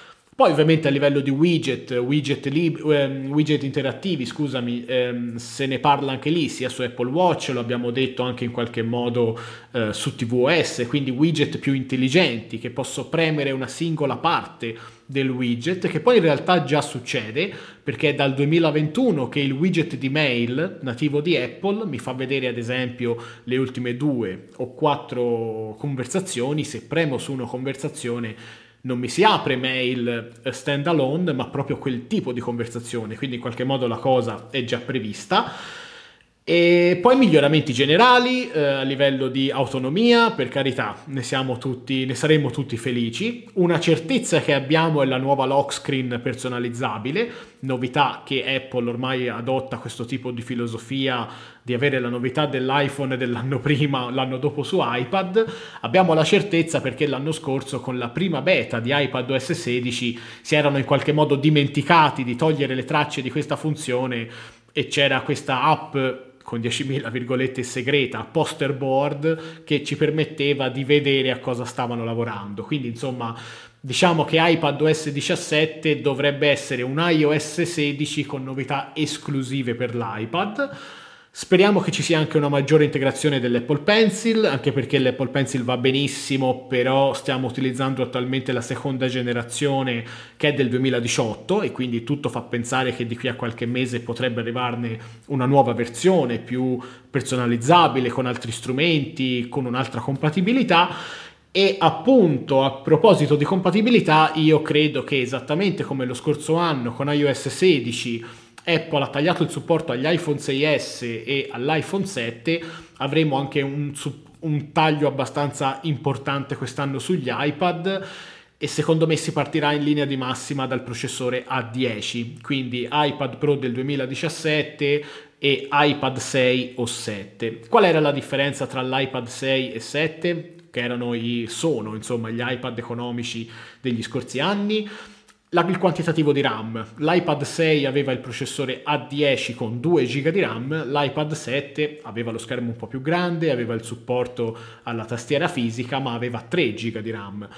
Poi ovviamente a livello di widget, widget, lib- ehm, widget interattivi, scusami, ehm, se ne parla anche lì, sia su Apple Watch, lo abbiamo detto anche in qualche modo eh, su tvOS, quindi widget più intelligenti che posso premere una singola parte del widget, che poi in realtà già succede, perché è dal 2021 che il widget di mail nativo di Apple mi fa vedere ad esempio le ultime due o quattro conversazioni, se premo su una conversazione non mi si apre mail eh, standalone, ma proprio quel tipo di conversazione, quindi in qualche modo la cosa è già prevista. E poi miglioramenti generali eh, a livello di autonomia, per carità, ne, siamo tutti, ne saremmo tutti felici. Una certezza che abbiamo è la nuova lock screen personalizzabile, novità che Apple ormai adotta questo tipo di filosofia di avere la novità dell'iPhone dell'anno prima, l'anno dopo su iPad. Abbiamo la certezza perché l'anno scorso con la prima beta di iPadOS 16 si erano in qualche modo dimenticati di togliere le tracce di questa funzione e c'era questa app con 10.000 virgolette segreta, poster board, che ci permetteva di vedere a cosa stavano lavorando. Quindi insomma diciamo che iPadOS 17 dovrebbe essere un iOS 16 con novità esclusive per l'iPad Speriamo che ci sia anche una maggiore integrazione dell'Apple Pencil, anche perché l'Apple Pencil va benissimo, però stiamo utilizzando attualmente la seconda generazione che è del 2018 e quindi tutto fa pensare che di qui a qualche mese potrebbe arrivarne una nuova versione più personalizzabile, con altri strumenti, con un'altra compatibilità. E appunto a proposito di compatibilità, io credo che esattamente come lo scorso anno con iOS 16 Apple ha tagliato il supporto agli iPhone 6S e all'iPhone 7, avremo anche un, un taglio abbastanza importante quest'anno sugli iPad e secondo me si partirà in linea di massima dal processore A10, quindi iPad Pro del 2017 e iPad 6 o 7. Qual era la differenza tra l'iPad 6 e 7? Che erano i, sono insomma gli iPad economici degli scorsi anni la, il quantitativo di RAM. L'iPad 6 aveva il processore A10 con 2 GB di RAM, l'iPad 7 aveva lo schermo un po' più grande, aveva il supporto alla tastiera fisica, ma aveva 3 GB di RAM.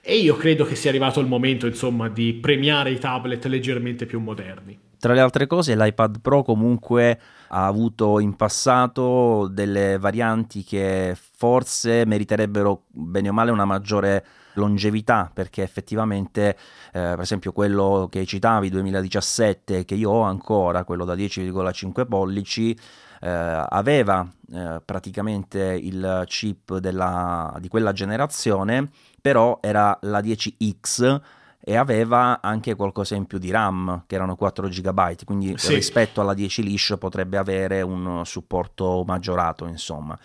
E io credo che sia arrivato il momento, insomma, di premiare i tablet leggermente più moderni. Tra le altre cose, l'iPad Pro comunque ha avuto in passato delle varianti che forse meriterebbero bene o male una maggiore longevità perché effettivamente eh, per esempio quello che citavi 2017 che io ho ancora quello da 10,5 pollici eh, aveva eh, praticamente il chip della, di quella generazione però era la 10X e aveva anche qualcosa in più di RAM, che erano 4 GB, quindi sì. rispetto alla 10 liscio potrebbe avere un supporto maggiorato, insomma.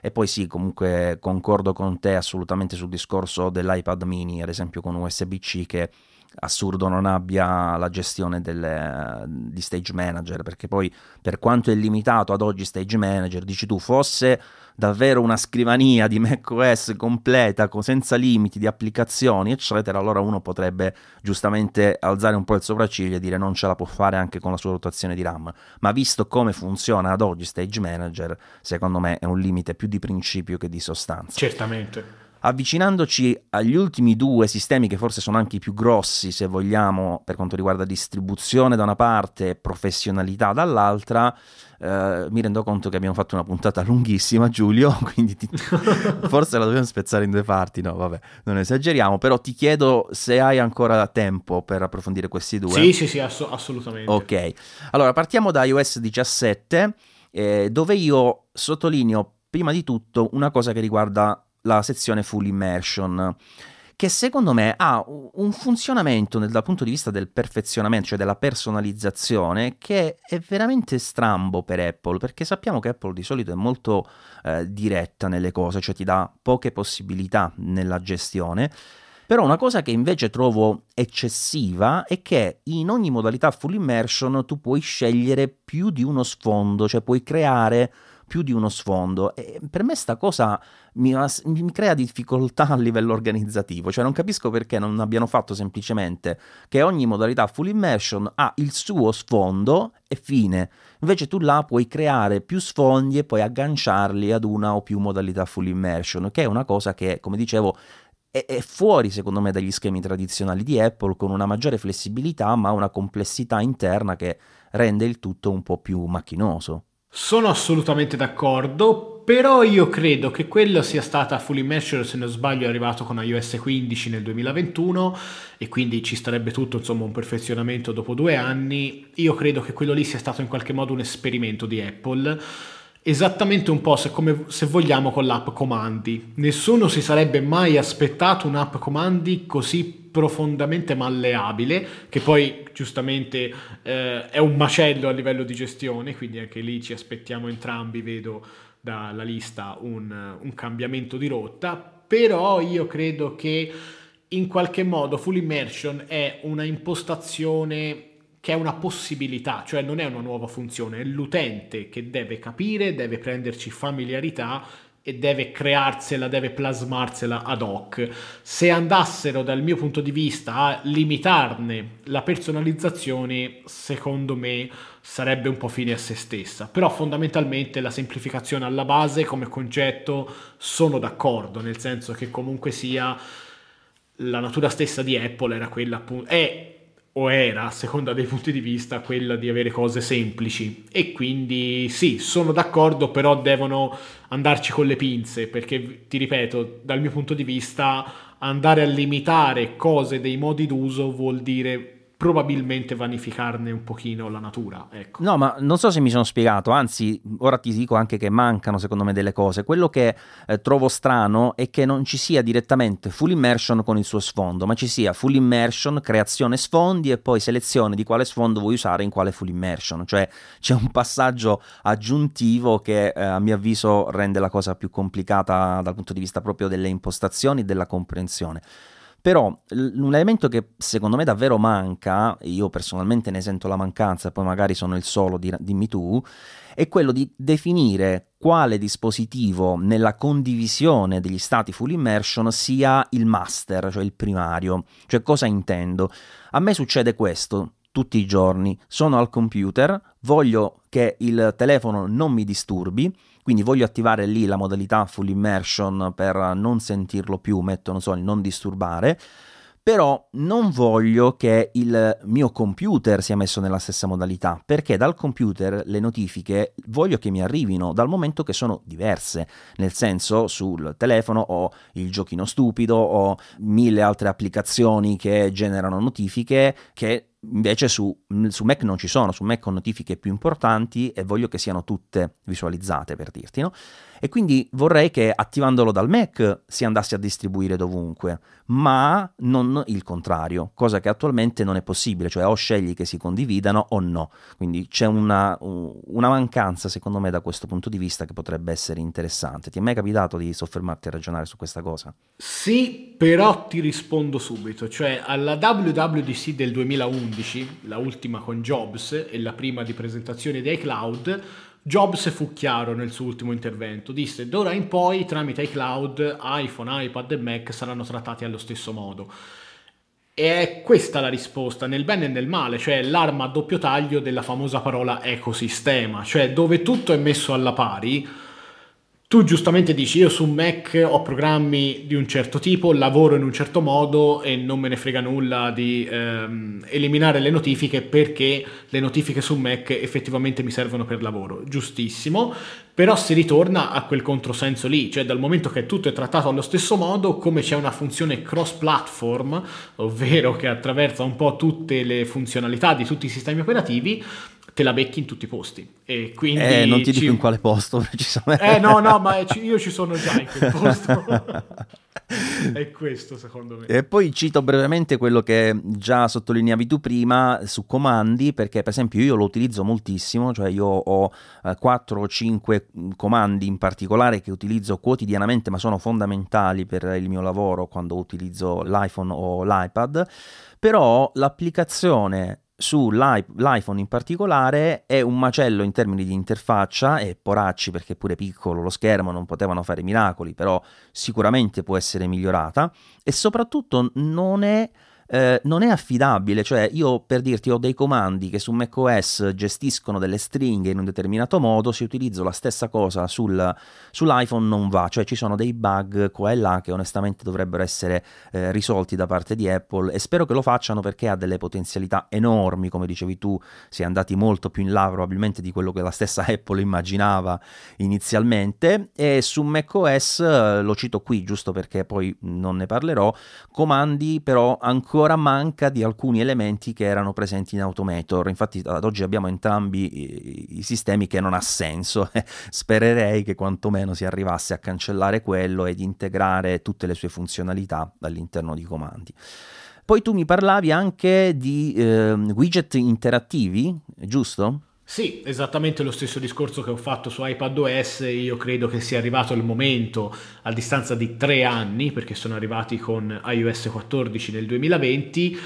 E poi sì, comunque concordo con te assolutamente sul discorso dell'iPad mini, ad esempio con USB-C, che assurdo non abbia la gestione delle, di Stage Manager, perché poi per quanto è limitato ad oggi Stage Manager, dici tu, fosse davvero una scrivania di macOS completa, senza limiti di applicazioni, eccetera, allora uno potrebbe giustamente alzare un po' il sopracciglio e dire non ce la può fare anche con la sua rotazione di RAM. Ma visto come funziona ad oggi Stage Manager, secondo me è un limite più di principio che di sostanza. Certamente. Avvicinandoci agli ultimi due sistemi che forse sono anche i più grossi, se vogliamo, per quanto riguarda distribuzione da una parte e professionalità dall'altra, eh, mi rendo conto che abbiamo fatto una puntata lunghissima, Giulio, quindi ti... forse la dobbiamo spezzare in due parti, no, vabbè, non esageriamo, però ti chiedo se hai ancora tempo per approfondire questi due. Sì, sì, sì, ass- assolutamente. Ok, allora partiamo da iOS 17, eh, dove io sottolineo prima di tutto una cosa che riguarda la sezione full immersion che secondo me ha un funzionamento dal punto di vista del perfezionamento, cioè della personalizzazione, che è veramente strambo per Apple, perché sappiamo che Apple di solito è molto eh, diretta nelle cose, cioè ti dà poche possibilità nella gestione. Però una cosa che invece trovo eccessiva è che in ogni modalità full immersion tu puoi scegliere più di uno sfondo, cioè puoi creare più di uno sfondo e per me sta cosa mi, mi, crea difficoltà a livello organizzativo, cioè non capisco perché non abbiano fatto semplicemente che ogni modalità full immersion ha il suo sfondo e fine, invece tu là puoi creare più sfondi e poi agganciarli ad una o più modalità full immersion, che è una cosa che, come dicevo, è, fuori secondo me dagli schemi tradizionali di Apple con una maggiore flessibilità ma una complessità interna che rende il tutto un po' più macchinoso. Sono assolutamente d'accordo, però io credo che quello sia stata Full Immersion, se non sbaglio, è arrivato con iOS 15 nel 2021 e quindi ci starebbe tutto, insomma, un perfezionamento dopo due anni. Io credo che quello lì sia stato in qualche modo un esperimento di Apple. Esattamente un po' se, come, se vogliamo con l'app comandi. Nessuno si sarebbe mai aspettato un'app comandi così profondamente malleabile, che poi giustamente eh, è un macello a livello di gestione, quindi anche lì ci aspettiamo entrambi, vedo dalla lista un, un cambiamento di rotta, però io credo che in qualche modo full immersion è una impostazione che è una possibilità, cioè non è una nuova funzione, è l'utente che deve capire, deve prenderci familiarità e deve crearsela, deve plasmarsela ad hoc. Se andassero dal mio punto di vista a limitarne la personalizzazione, secondo me sarebbe un po' fine a se stessa. Però fondamentalmente la semplificazione alla base come concetto sono d'accordo, nel senso che comunque sia la natura stessa di Apple era quella appunto o era, a seconda dei punti di vista, quella di avere cose semplici. E quindi sì, sono d'accordo, però devono andarci con le pinze, perché ti ripeto, dal mio punto di vista, andare a limitare cose dei modi d'uso vuol dire probabilmente vanificarne un pochino la natura. Ecco. No, ma non so se mi sono spiegato, anzi, ora ti dico anche che mancano secondo me delle cose. Quello che eh, trovo strano è che non ci sia direttamente full immersion con il suo sfondo, ma ci sia full immersion, creazione sfondi e poi selezione di quale sfondo vuoi usare in quale full immersion. Cioè c'è un passaggio aggiuntivo che eh, a mio avviso rende la cosa più complicata dal punto di vista proprio delle impostazioni e della comprensione. Però un elemento che secondo me davvero manca, io personalmente ne sento la mancanza, poi magari sono il solo, dimmi tu, è quello di definire quale dispositivo nella condivisione degli stati full immersion sia il master, cioè il primario. Cioè cosa intendo? A me succede questo tutti i giorni, sono al computer, voglio che il telefono non mi disturbi, quindi voglio attivare lì la modalità full immersion per non sentirlo più, metto, non so, non disturbare, però non voglio che il mio computer sia messo nella stessa modalità, perché dal computer le notifiche voglio che mi arrivino dal momento che sono diverse, nel senso sul telefono ho il giochino stupido, ho mille altre applicazioni che generano notifiche che invece su, su, Mac non ci sono, su Mac ho notifiche più importanti e voglio che siano tutte visualizzate per dirti, no? E quindi vorrei che attivandolo dal Mac si andasse a distribuire dovunque, ma non il contrario, cosa che attualmente non è possibile, cioè o scegli che si condividano o no. Quindi c'è una, una mancanza secondo me da questo punto di vista che potrebbe essere interessante. Ti è mai capitato di soffermarti a ragionare su questa cosa? Sì, però ti rispondo subito, cioè alla WWDC del 2011, la ultima con Jobs e la prima di presentazione di iCloud, Jobs fu chiaro nel suo ultimo intervento, disse d'ora in poi tramite iCloud iPhone, iPad e Mac saranno trattati allo stesso modo. E è questa la risposta, nel bene e nel male, cioè l'arma a doppio taglio della famosa parola ecosistema, cioè dove tutto è messo alla pari, tu giustamente dici io su Mac ho programmi di un certo tipo, lavoro in un certo modo e non me ne frega nulla di ehm, eliminare le notifiche perché le notifiche su Mac effettivamente mi servono per lavoro. Giustissimo, però si ritorna a quel controsenso lì, cioè dal momento che tutto è trattato allo stesso modo, come c'è una funzione cross platform, ovvero che attraversa un po' tutte le funzionalità di tutti i sistemi operativi, te la becchi in tutti i posti. E quindi eh, non ti ci... dico in quale posto precisamente. Eh no, no, ma io ci sono già in quel posto. È questo secondo me. E poi cito brevemente quello che già sottolineavi tu prima su comandi, perché per esempio io lo utilizzo moltissimo, cioè io ho eh, 4 o 5 comandi in particolare che utilizzo quotidianamente, ma sono fondamentali per il mio lavoro quando utilizzo l'iPhone o l'iPad, però l'applicazione sull'iPhone in particolare è un macello in termini di interfaccia e poracci perché pure piccolo lo schermo non potevano fare miracoli però sicuramente può essere migliorata e soprattutto non è eh, non è affidabile, cioè io per dirti ho dei comandi che su macOS gestiscono delle stringhe in un determinato modo, se utilizzo la stessa cosa sul, sull'iPhone non va, cioè ci sono dei bug qua e là che onestamente dovrebbero essere eh, risolti da parte di Apple e spero che lo facciano perché ha delle potenzialità enormi, come dicevi tu, si è andati molto più in là probabilmente di quello che la stessa Apple immaginava inizialmente e su macOS eh, lo cito qui giusto perché poi non ne parlerò, comandi però ancora ancora manca di alcuni elementi che erano presenti in Automator. Infatti ad oggi abbiamo entrambi i, i sistemi che non ha senso. Spererei che quantomeno si arrivasse a cancellare quello ed integrare tutte le sue funzionalità all'interno di comandi. poi tu mi parlavi anche di eh, widget interattivi, giusto? Sì, esattamente lo stesso discorso che ho fatto su iPadOS, io credo che sia arrivato il momento, a distanza di tre anni, perché sono arrivati con iOS 14 nel 2020,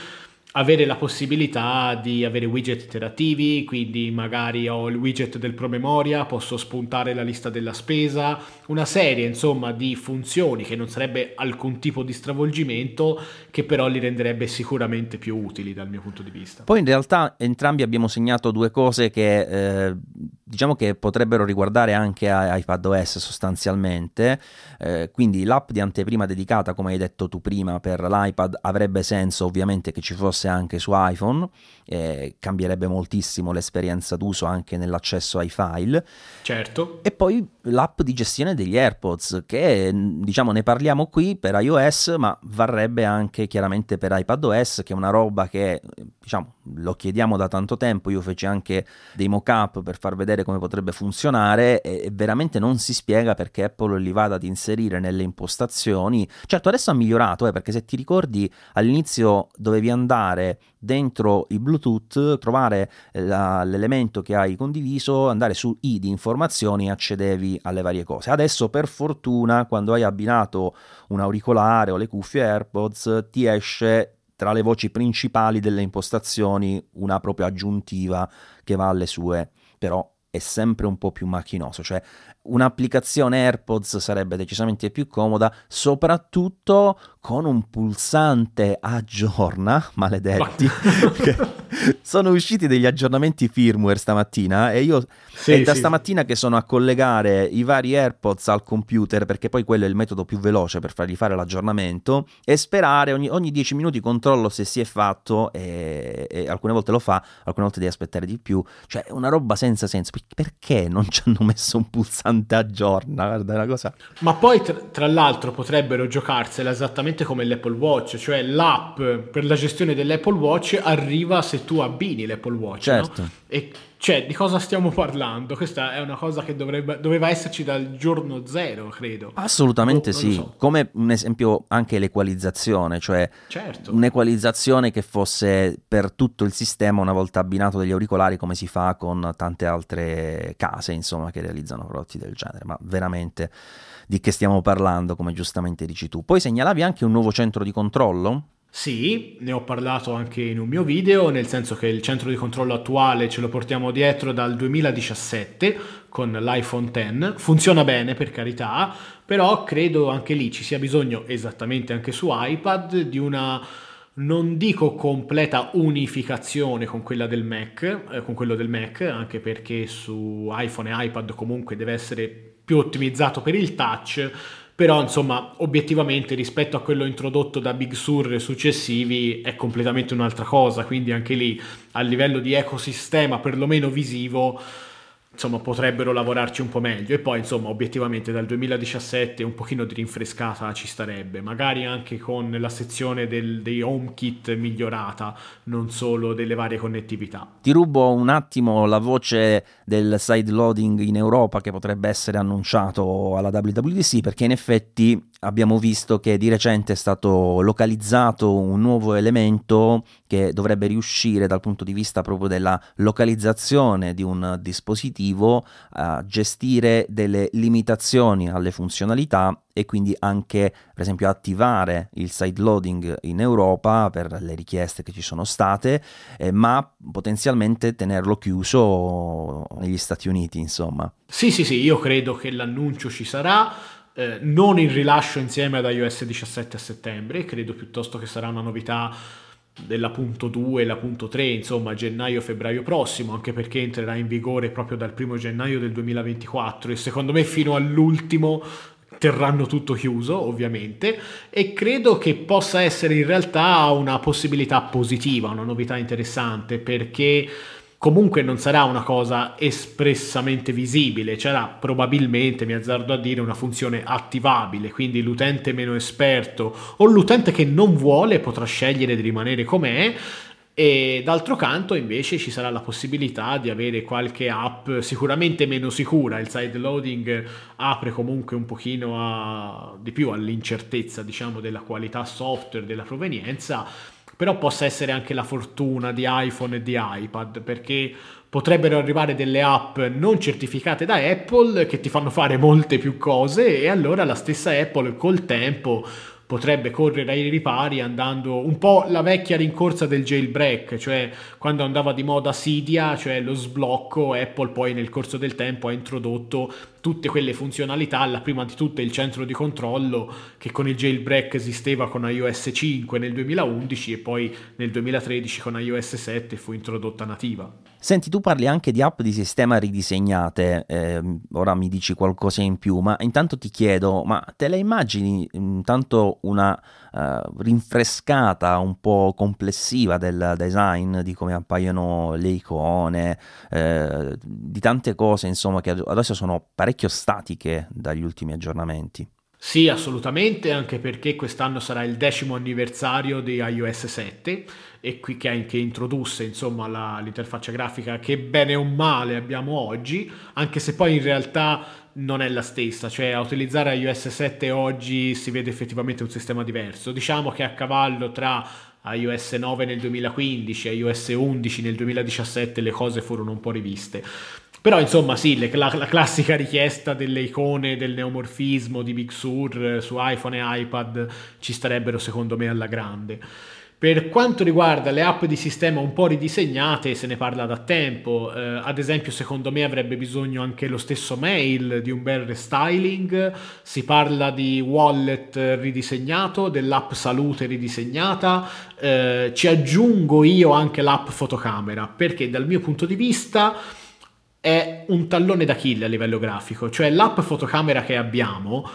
avere la possibilità di avere widget interattivi, quindi magari ho il widget del promemoria, posso spuntare la lista della spesa, una serie insomma di funzioni che non sarebbe alcun tipo di stravolgimento che però li renderebbe sicuramente più utili dal mio punto di vista. Poi in realtà entrambi abbiamo segnato due cose che eh, diciamo che potrebbero riguardare anche iPadOS sostanzialmente, eh, quindi l'app di anteprima dedicata come hai detto tu prima per l'iPad avrebbe senso ovviamente che ci fosse anche su iPhone, eh, cambierebbe moltissimo l'esperienza d'uso anche nell'accesso ai file. Certo. E poi l'app di gestione degli AirPods che diciamo ne parliamo qui per iOS ma varrebbe anche chiaramente per iPadOS che è una roba che diciamo lo chiediamo da tanto tempo, io feci anche dei mock-up per far vedere come potrebbe funzionare e, veramente non si spiega perché Apple li vada ad inserire nelle impostazioni. Certo adesso ha migliorato eh, perché se ti ricordi all'inizio dovevi andare dentro il Bluetooth, trovare la, l'elemento che hai condiviso, andare su i di informazioni e accedevi alle varie cose. Adesso per fortuna quando hai abbinato un auricolare o le cuffie AirPods ti esce tra le voci principali delle impostazioni una propria aggiuntiva che va alle sue, però è sempre un po' più macchinoso, cioè un'applicazione AirPods sarebbe decisamente più comoda, soprattutto con un pulsante aggiorna, maledetti. sono usciti degli aggiornamenti firmware stamattina e io sì, è da sì. stamattina che sono a collegare i vari AirPods al computer perché poi quello è il metodo più veloce per fargli fare l'aggiornamento e sperare ogni, ogni 10 minuti controllo se si è fatto e, e, alcune volte lo fa, alcune volte devi aspettare di più, cioè è una roba senza senso. Perché non ci hanno messo un pulsante aggiorna? Guarda, una cosa... Ma poi tra, tra l'altro potrebbero giocarsela esattamente come l'Apple Watch, cioè l'app per la gestione dell'Apple Watch arriva se tu abbini l'Apple Watch. Certo. No? E cioè, di cosa stiamo parlando? Questa è una cosa che dovrebbe, doveva esserci dal giorno zero, credo. Assolutamente oh, sì. So. Come un esempio anche l'equalizzazione, cioè certo. un'equalizzazione che fosse per tutto il sistema una volta abbinato degli auricolari, come si fa con tante altre case, insomma, che realizzano prodotti del genere. Ma veramente di che stiamo parlando, come giustamente dici tu. Poi segnalavi anche un nuovo centro di controllo? Sì, ne ho parlato anche in un mio video, nel senso che il centro di controllo attuale ce lo portiamo dietro dal 2017 con l'iPhone X. Funziona bene per carità, però credo anche lì ci sia bisogno, esattamente anche su iPad, di una non dico completa unificazione con quella del Mac, eh, con quello del Mac, anche perché su iPhone e iPad comunque deve essere più ottimizzato per il touch però insomma obiettivamente rispetto a quello introdotto da Big Sur successivi è completamente un'altra cosa, quindi anche lì a livello di ecosistema perlomeno visivo insomma potrebbero lavorarci un po' meglio. E poi insomma obiettivamente dal 2017 un pochino di rinfrescata ci starebbe. Magari anche con la sezione del, dei HomeKit migliorata non solo delle varie connettività. Ti rubo un attimo la voce del side loading in Europa che potrebbe essere annunciato alla WWDC perché in effetti abbiamo visto che di recente è stato localizzato un nuovo elemento che dovrebbe riuscire dal punto di vista proprio della localizzazione di un dispositivo a gestire delle limitazioni alle funzionalità e quindi anche per esempio attivare il side loading in Europa per le richieste che ci sono state eh, ma potenzialmente tenerlo chiuso negli Stati Uniti insomma. Sì sì sì io credo che l'annuncio ci sarà eh, non il rilascio insieme ad iOS 17 a settembre, credo piuttosto che sarà una novità della punto 2 la punto 3 insomma gennaio-febbraio prossimo anche perché entrerà in vigore proprio dal primo gennaio del 2024 e secondo me fino all'ultimo terranno tutto chiuso ovviamente e credo che possa essere in realtà una possibilità positiva una novità interessante perché comunque non sarà una cosa espressamente visibile, sarà probabilmente, mi azzardo a dire, una funzione attivabile, quindi l'utente meno esperto o l'utente che non vuole potrà scegliere di rimanere com'è e d'altro canto invece ci sarà la possibilità di avere qualche app sicuramente meno sicura, il side loading apre comunque un pochino a, di più all'incertezza diciamo della qualità software, della provenienza però possa essere anche la fortuna di iPhone e di iPad, perché potrebbero arrivare delle app non certificate da Apple che ti fanno fare molte più cose e allora la stessa Apple col tempo potrebbe correre ai ripari andando un po' la vecchia rincorsa del jailbreak, cioè quando andava di moda Cydia, cioè lo sblocco, Apple poi nel corso del tempo ha introdotto tutte quelle funzionalità, la prima di tutte il centro di controllo che con il jailbreak esisteva con iOS 5 nel 2011 e poi nel 2013 con iOS 7 fu introdotta nativa. Senti, tu parli anche di app di sistema ridisegnate, eh, ora mi dici qualcosa in più, ma intanto ti chiedo, ma te le immagini intanto una uh, rinfrescata un po' complessiva del design, di come appaiono le icone, eh, di tante cose insomma che adesso sono parecchio statiche dagli ultimi aggiornamenti? Sì, assolutamente, anche perché quest'anno sarà il decimo anniversario di iOS 7 e qui che, che introdusse insomma la, l'interfaccia grafica che bene o male abbiamo oggi, anche se poi in realtà non è la stessa, cioè a utilizzare iOS 7 oggi si vede effettivamente un sistema diverso. Diciamo che a cavallo tra iOS 9 nel 2015 e iOS 11 nel 2017 le cose furono un po' riviste. Però insomma sì, le, la, la, classica richiesta delle icone del neomorfismo di Big Sur su iPhone e iPad ci starebbero secondo me alla grande. Per quanto riguarda le app di sistema un po' ridisegnate, se ne parla da tempo, eh, ad esempio secondo me avrebbe bisogno anche lo stesso mail di un bel restyling, si parla di wallet ridisegnato, dell'app salute ridisegnata, eh, ci aggiungo io anche l'app fotocamera, perché dal mio punto di vista è un tallone d'Achille a livello grafico, cioè l'app fotocamera che abbiamo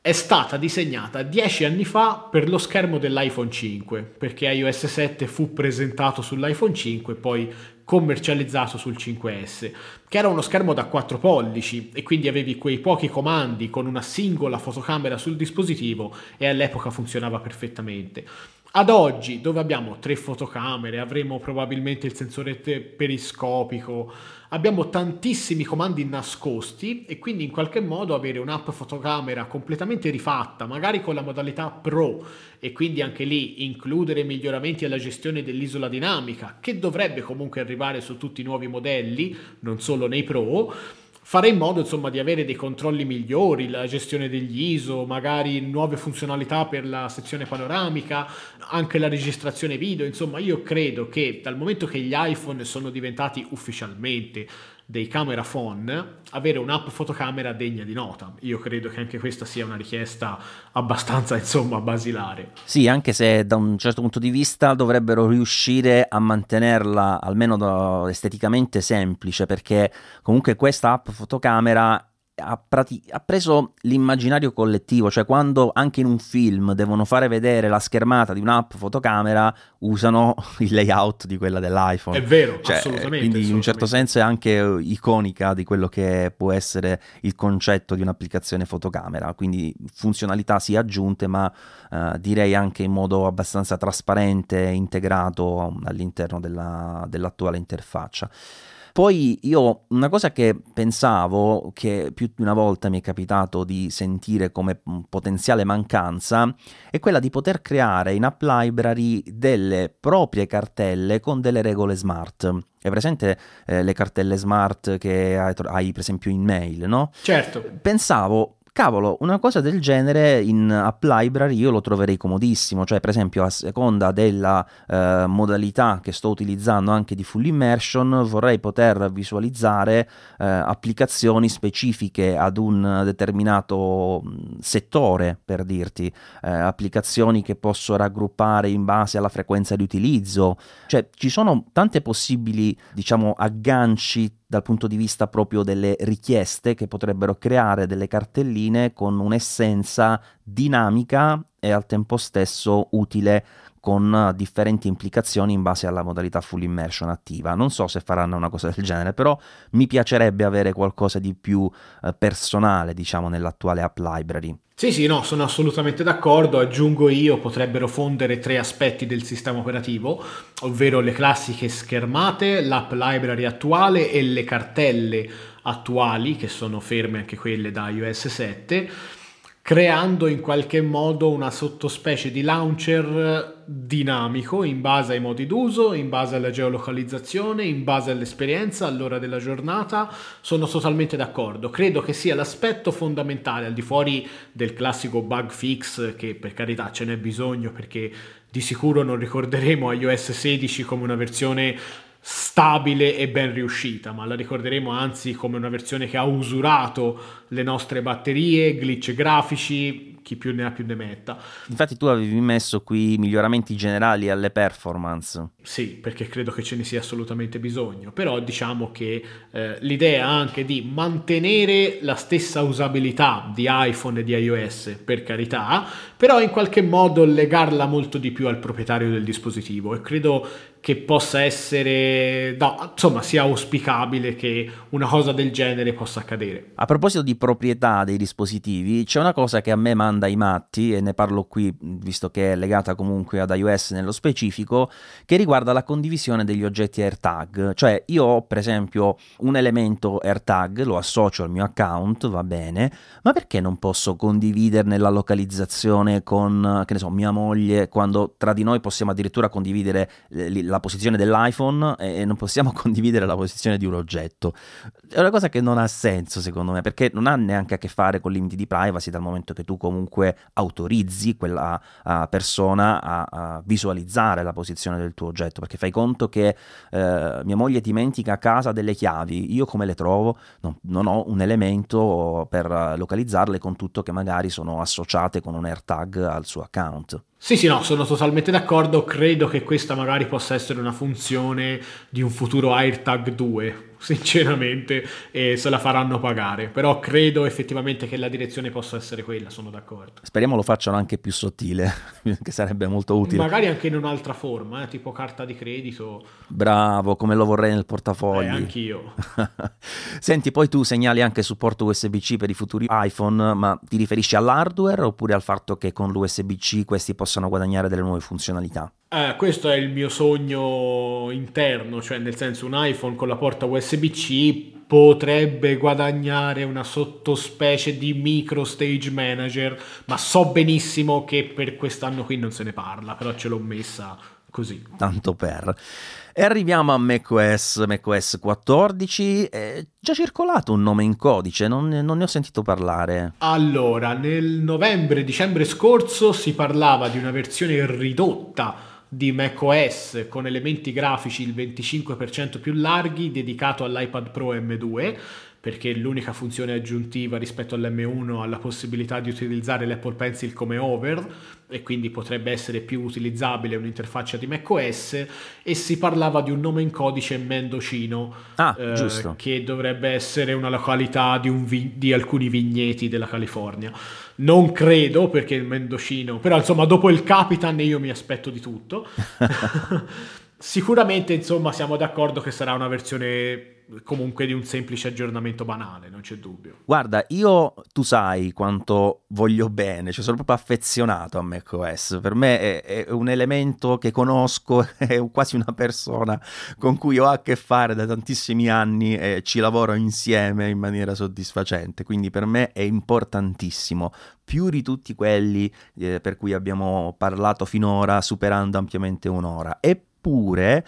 è stata disegnata dieci anni fa per lo schermo dell'iPhone 5, perché iOS 7 fu presentato sull'iPhone 5 e poi commercializzato sul 5S, che era uno schermo da 4 pollici e quindi avevi quei pochi comandi con una singola fotocamera sul dispositivo e all'epoca funzionava perfettamente. Ad oggi, dove abbiamo tre fotocamere, avremo probabilmente il sensore periscopico, abbiamo tantissimi comandi nascosti e quindi in qualche modo avere un'app fotocamera completamente rifatta, magari con la modalità Pro e quindi anche lì includere miglioramenti alla gestione dell'isola dinamica, che dovrebbe comunque arrivare su tutti i nuovi modelli, non solo nei Pro fare in modo insomma di avere dei controlli migliori, la gestione degli ISO, magari nuove funzionalità per la sezione panoramica, anche la registrazione video, insomma io credo che dal momento che gli iPhone sono diventati ufficialmente dei camera phone, avere un'app fotocamera degna di nota. Io credo che anche questa sia una richiesta abbastanza, insomma, basilare. Sì, anche se da un certo punto di vista dovrebbero riuscire a mantenerla almeno esteticamente semplice, perché comunque questa app fotocamera ha, prati- ha, preso l'immaginario collettivo, cioè quando anche in un film devono fare vedere la schermata di un'app fotocamera, usano il layout di quella dell'iPhone. È vero, cioè, assolutamente. Quindi assolutamente. in un certo senso è anche iconica di quello che può essere il concetto di un'applicazione fotocamera, quindi funzionalità sì aggiunte, ma eh, direi anche in modo abbastanza trasparente e integrato all'interno della, dell'attuale interfaccia. Poi io una cosa che pensavo, che più di una volta mi è capitato di sentire come potenziale mancanza, è quella di poter creare in App Library delle proprie cartelle con delle regole smart. È presente eh, le cartelle smart che hai, hai, per esempio in mail, no? Certo. Pensavo cavolo, una cosa del genere in App Library io lo troverei comodissimo, cioè per esempio a seconda della eh, modalità che sto utilizzando anche di full immersion vorrei poter visualizzare eh, applicazioni specifiche ad un determinato settore, per dirti, eh, applicazioni che posso raggruppare in base alla frequenza di utilizzo, cioè ci sono tante possibili, diciamo, agganci dal punto di vista proprio delle richieste che potrebbero creare delle cartelline con un'essenza dinamica e al tempo stesso utile con differenti implicazioni in base alla modalità full immersion attiva. Non so se faranno una cosa del genere, però mi piacerebbe avere qualcosa di più eh, personale, diciamo, nell'attuale app library. Sì, sì, no, sono assolutamente d'accordo. Aggiungo io, potrebbero fondere tre aspetti del sistema operativo, ovvero le classiche schermate, l'app library attuale e le cartelle attuali, che sono ferme anche quelle da iOS 7 creando in qualche modo una sottospecie di launcher dinamico in base ai modi d'uso, in base alla geolocalizzazione, in base all'esperienza, all'ora della giornata. Sono totalmente d'accordo. Credo che sia l'aspetto fondamentale al di fuori del classico bug fix, che per carità ce n'è bisogno perché di sicuro non ricorderemo iOS 16 come una versione stabile e ben riuscita, ma la ricorderemo anzi come una versione che ha usurato le nostre batterie, glitch grafici, chi più ne ha più ne metta. Infatti tu avevi messo qui miglioramenti generali alle performance. Sì, perché credo che ce ne sia assolutamente bisogno, però diciamo che eh, l'idea anche di mantenere la stessa usabilità di iPhone e di iOS, per carità, però in qualche modo legarla molto di più al proprietario del dispositivo e credo che possa essere, no, insomma, sia auspicabile che una cosa del genere possa accadere. A proposito di proprietà dei dispositivi, c'è una cosa che a me manda i matti, e ne parlo qui visto che è legata comunque ad iOS nello specifico, che riguarda la condivisione degli oggetti AirTag. Cioè, io ho per esempio un elemento AirTag, lo associo al mio account, va bene, ma perché non posso condividerne la localizzazione con, che ne so, mia moglie, quando tra di noi possiamo addirittura condividere la posizione dell'iPhone e non possiamo condividere la posizione di un oggetto. È una cosa che non ha senso secondo me, perché non ha neanche a che fare con limiti di privacy dal momento che tu comunque autorizzi quella uh, persona a, a, visualizzare la posizione del tuo oggetto, perché fai conto che uh, mia moglie dimentica a casa delle chiavi, io come le trovo? No, non ho un elemento per localizzarle con tutto che magari sono associate con un AirTag al suo account. Sì, sì, no, sono totalmente d'accordo. Credo che questa magari possa essere una funzione di un futuro AirTag 2 sinceramente, e se la faranno pagare. Però credo effettivamente che la direzione possa essere quella, sono d'accordo. Speriamo lo facciano anche più sottile, che sarebbe molto utile. Magari anche in un'altra forma, eh, tipo carta di credito. Bravo, come lo vorrei nel portafoglio. Eh, anch'io. Senti, poi tu segnali anche supporto USB-C per i futuri iPhone, ma ti riferisci all'hardware oppure al fatto che con l'USB-C questi possano guadagnare delle nuove funzionalità? Eh, questo è il mio sogno interno, cioè nel senso un iPhone con la porta USB-C potrebbe guadagnare una sottospecie di micro stage manager, ma so benissimo che per quest'anno qui non se ne parla, però ce l'ho messa così. Tanto per. E arriviamo a macOS, macOS 14, è già circolato un nome in codice, non, non ne ho sentito parlare. Allora, nel novembre-dicembre scorso si parlava di una versione ridotta di macOS con elementi grafici il 25% più larghi dedicato all'iPad Pro M2 perché l'unica funzione aggiuntiva rispetto all'M1 ha la possibilità di utilizzare l'Apple Pencil come over e quindi potrebbe essere più utilizzabile un'interfaccia di macOS e si parlava di un nome in codice mendocino ah, eh, che dovrebbe essere una località di, un vi- di alcuni vigneti della California. Non credo perché il mendocino, però insomma dopo il Capitan io mi aspetto di tutto. Sicuramente insomma siamo d'accordo che sarà una versione comunque di un semplice aggiornamento banale, non c'è dubbio. Guarda, io tu sai quanto voglio bene, cioè sono proprio affezionato a macOS, per me è, è un elemento che conosco, è quasi una persona con cui ho a che fare da tantissimi anni e ci lavoro insieme in maniera soddisfacente, quindi per me è importantissimo, più di tutti quelli eh, per cui abbiamo parlato finora, superando ampiamente un'ora. Eppure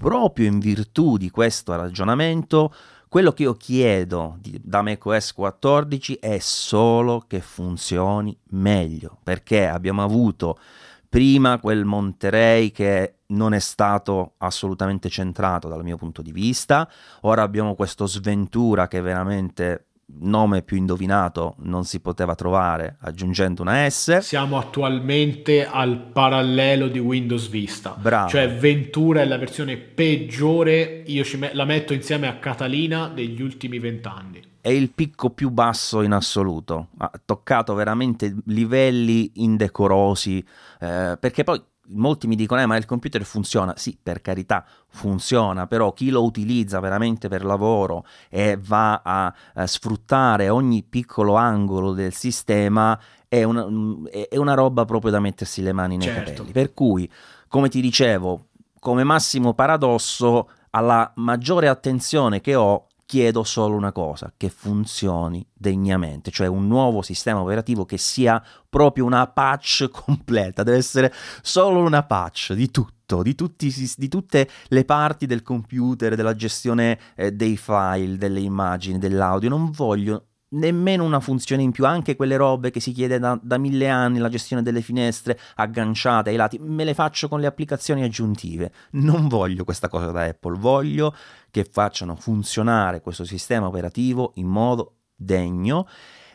proprio in virtù di questo ragionamento, quello che io chiedo di, da macOS 14 è solo che funzioni meglio, perché abbiamo avuto prima quel Monterey che non è stato assolutamente centrato dal mio punto di vista, ora abbiamo questo Sventura che veramente nome più indovinato non si poteva trovare aggiungendo una S. Siamo attualmente al parallelo di Windows Vista. Bravo. Cioè Ventura è la versione peggiore, io me- la metto insieme a Catalina degli ultimi vent'anni. È il picco più basso in assoluto, ha toccato veramente livelli indecorosi, eh, perché poi molti mi dicono, eh, ma il computer funziona. Sì, per carità, funziona, però chi lo utilizza veramente per lavoro e va a, a sfruttare ogni piccolo angolo del sistema è una, è una, roba proprio da mettersi le mani nei certo. capelli. Per cui, come ti dicevo, come massimo paradosso, alla maggiore attenzione che ho chiedo solo una cosa, che funzioni degnamente, cioè un nuovo sistema operativo che sia proprio una patch completa, deve essere solo una patch di tutto, di, tutti, di tutte le parti del computer, della gestione eh, dei file, delle immagini, dell'audio, non voglio nemmeno una funzione in più, anche quelle robe che si chiede da, da, mille anni, la gestione delle finestre agganciate ai lati, me le faccio con le applicazioni aggiuntive. Non voglio questa cosa da Apple, voglio che facciano funzionare questo sistema operativo in modo degno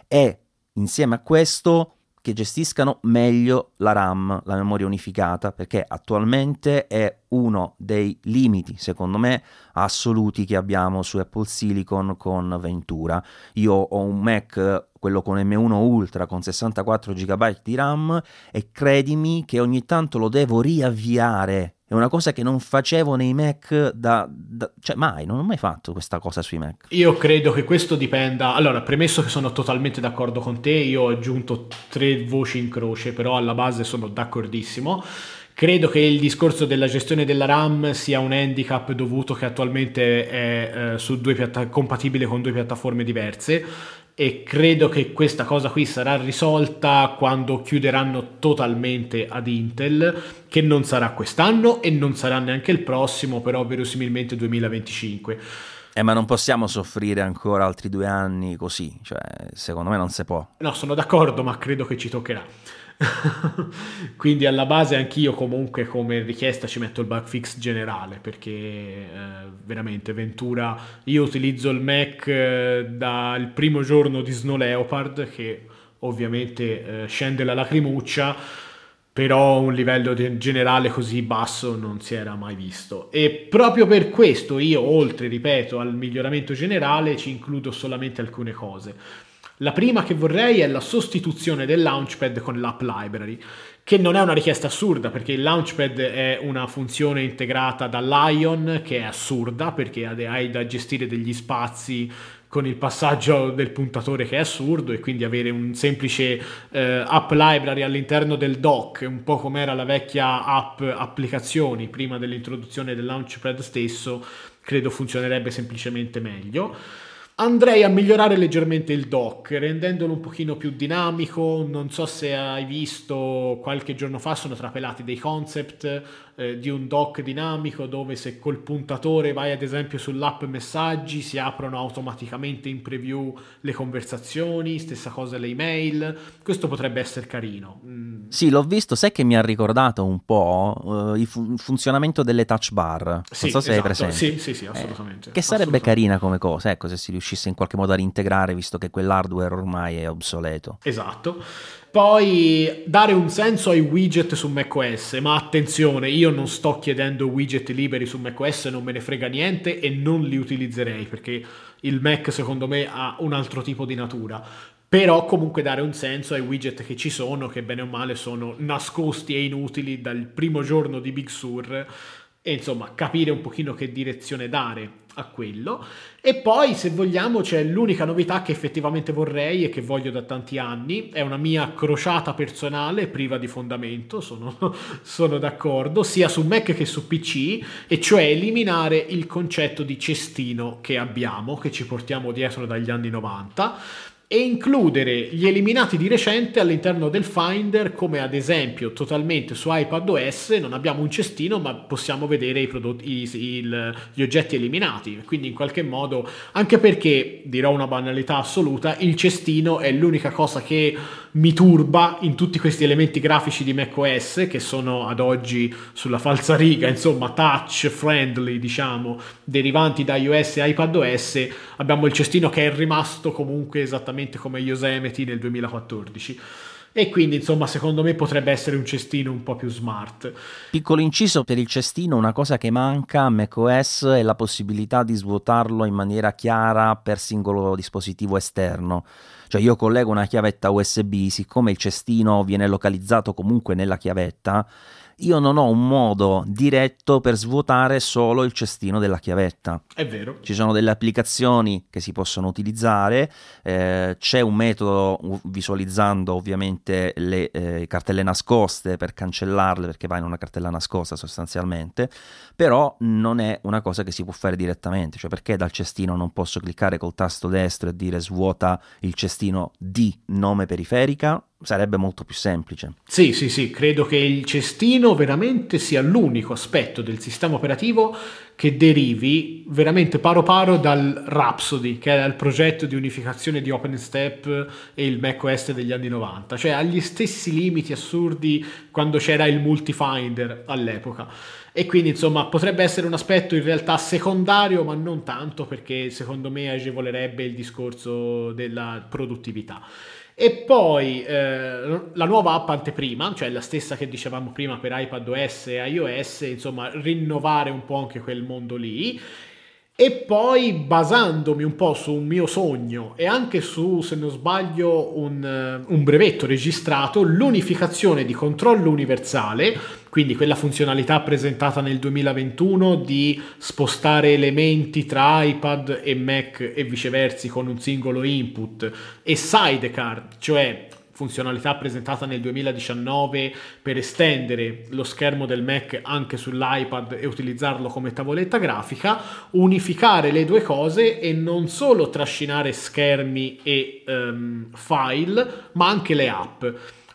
e insieme a questo che gestiscano meglio la RAM, la memoria unificata, perché attualmente è uno dei limiti, secondo me, assoluti che abbiamo su Apple Silicon con Ventura. Io ho un Mac, quello con M1 Ultra con 64 GB di RAM e credimi che ogni tanto lo devo riavviare è una cosa che non facevo nei Mac da, da, cioè mai, non ho mai fatto questa cosa sui Mac. Io credo che questo dipenda. Allora, premesso che sono totalmente d'accordo con te, io ho aggiunto tre voci in croce, però alla base sono d'accordissimo. Credo che il discorso della gestione della RAM sia un handicap dovuto che attualmente è eh, piatta- compatibile con due piattaforme diverse e credo che questa cosa qui sarà risolta quando chiuderanno totalmente ad Intel, che non sarà quest'anno e non sarà neanche il prossimo, però verosimilmente 2025. Eh, ma non possiamo soffrire ancora altri due anni così, cioè, secondo me non si può. No, sono d'accordo, ma credo che ci toccherà. Quindi alla base anch'io comunque come richiesta ci metto il bug fix generale perché eh, veramente Ventura io utilizzo il Mac eh, dal primo giorno di Snow Leopard che ovviamente eh, scende la lacrimuccia però un livello generale così basso non si era mai visto. E proprio per questo io oltre ripeto al miglioramento generale ci includo solamente alcune cose la prima che vorrei è la sostituzione del Launchpad con l'App Library, che non è una richiesta assurda perché il Launchpad è una funzione integrata da Lion che è assurda perché hai da gestire degli spazi con il passaggio del puntatore che è assurdo e quindi avere un semplice eh, app library all'interno del dock, un po' come era la vecchia app applicazioni prima dell'introduzione del Launchpad stesso, credo funzionerebbe semplicemente meglio. Andrei a migliorare leggermente il dock, rendendolo un pochino più dinamico. Non so se hai visto qualche giorno fa sono trapelati dei concept eh, di un dock dinamico dove se col puntatore vai ad esempio sull'app messaggi si aprono automaticamente in preview le conversazioni, stessa cosa le email. Questo potrebbe essere carino. Mm. Sì, l'ho visto, sai che mi ha ricordato un po' uh, il, fu- funzionamento delle touch bar. Non sì, so se esatto. hai presente. Sì, sì, sì, assolutamente. Eh, che sarebbe assolutamente. carina come cosa, ecco, se si riuscisse in qualche modo a reintegrare visto che quell'hardware ormai è obsoleto. Esatto. Poi dare un senso ai widget su macOS, ma attenzione, io non sto chiedendo widget liberi su macOS, non me ne frega niente e non li utilizzerei perché il Mac secondo me ha un altro tipo di natura. Però comunque dare un senso ai widget che ci sono, che bene o male sono nascosti e inutili dal primo giorno di Big Sur e insomma capire un pochino che direzione dare a quello. E poi, se vogliamo, c'è l'unica novità che effettivamente vorrei e che voglio da tanti anni. È una mia crociata personale, priva di fondamento, sono, sono d'accordo, sia su Mac che su PC, e cioè eliminare il concetto di cestino che abbiamo, che ci portiamo dietro dagli anni 90 e includere gli eliminati di recente all'interno del Finder come ad esempio totalmente su iPadOS non abbiamo un cestino ma possiamo vedere i prodotti, i, il, gli oggetti eliminati. Quindi in qualche modo anche perché dirò una banalità assoluta il cestino è l'unica cosa che mi turba in tutti questi elementi grafici di macOS che sono ad oggi sulla falsa riga, insomma touch friendly diciamo, derivanti da iOS e iPadOS, abbiamo il cestino che è rimasto comunque esattamente come Yosemite nel 2014 e quindi insomma secondo me potrebbe essere un cestino un po' più smart. Piccolo inciso per il cestino, una cosa che manca a macOS è la possibilità di svuotarlo in maniera chiara per singolo dispositivo esterno. Cioè io collego una chiavetta USB, siccome il cestino viene localizzato comunque nella chiavetta, io non ho un modo diretto per svuotare solo il cestino della chiavetta. È vero. Ci sono delle applicazioni che si possono utilizzare, eh, c'è un metodo visualizzando ovviamente le eh, cartelle nascoste per cancellarle perché va in una cartella nascosta sostanzialmente, però non è una cosa che si può fare direttamente, cioè perché dal cestino non posso cliccare col tasto destro e dire svuota il cestino di nome periferica? Sarebbe molto più semplice. Sì, sì, sì, credo che il cestino veramente sia l'unico aspetto del sistema operativo che derivi veramente paro paro dal Rhapsody, che era il progetto di unificazione di OpenStep e il macOS degli anni 90, cioè agli stessi limiti assurdi quando c'era il multifinder all'epoca. E quindi insomma potrebbe essere un aspetto in realtà secondario, ma non tanto perché secondo me agevolerebbe il discorso della produttività. E poi eh, la nuova app anteprima, cioè la stessa che dicevamo prima per iPadOS e iOS, insomma rinnovare un po' anche quel mondo lì. E poi basandomi un po' su un mio sogno e anche su, se non sbaglio, un, eh, un brevetto registrato, l'unificazione di controllo universale, quindi quella funzionalità presentata nel 2021 di spostare elementi tra iPad e Mac e viceversa con un singolo input, e Sidecar, cioè funzionalità presentata nel 2019 per estendere lo schermo del Mac anche sull'iPad e utilizzarlo come tavoletta grafica, unificare le due cose e non solo trascinare schermi e um, file, ma anche le app.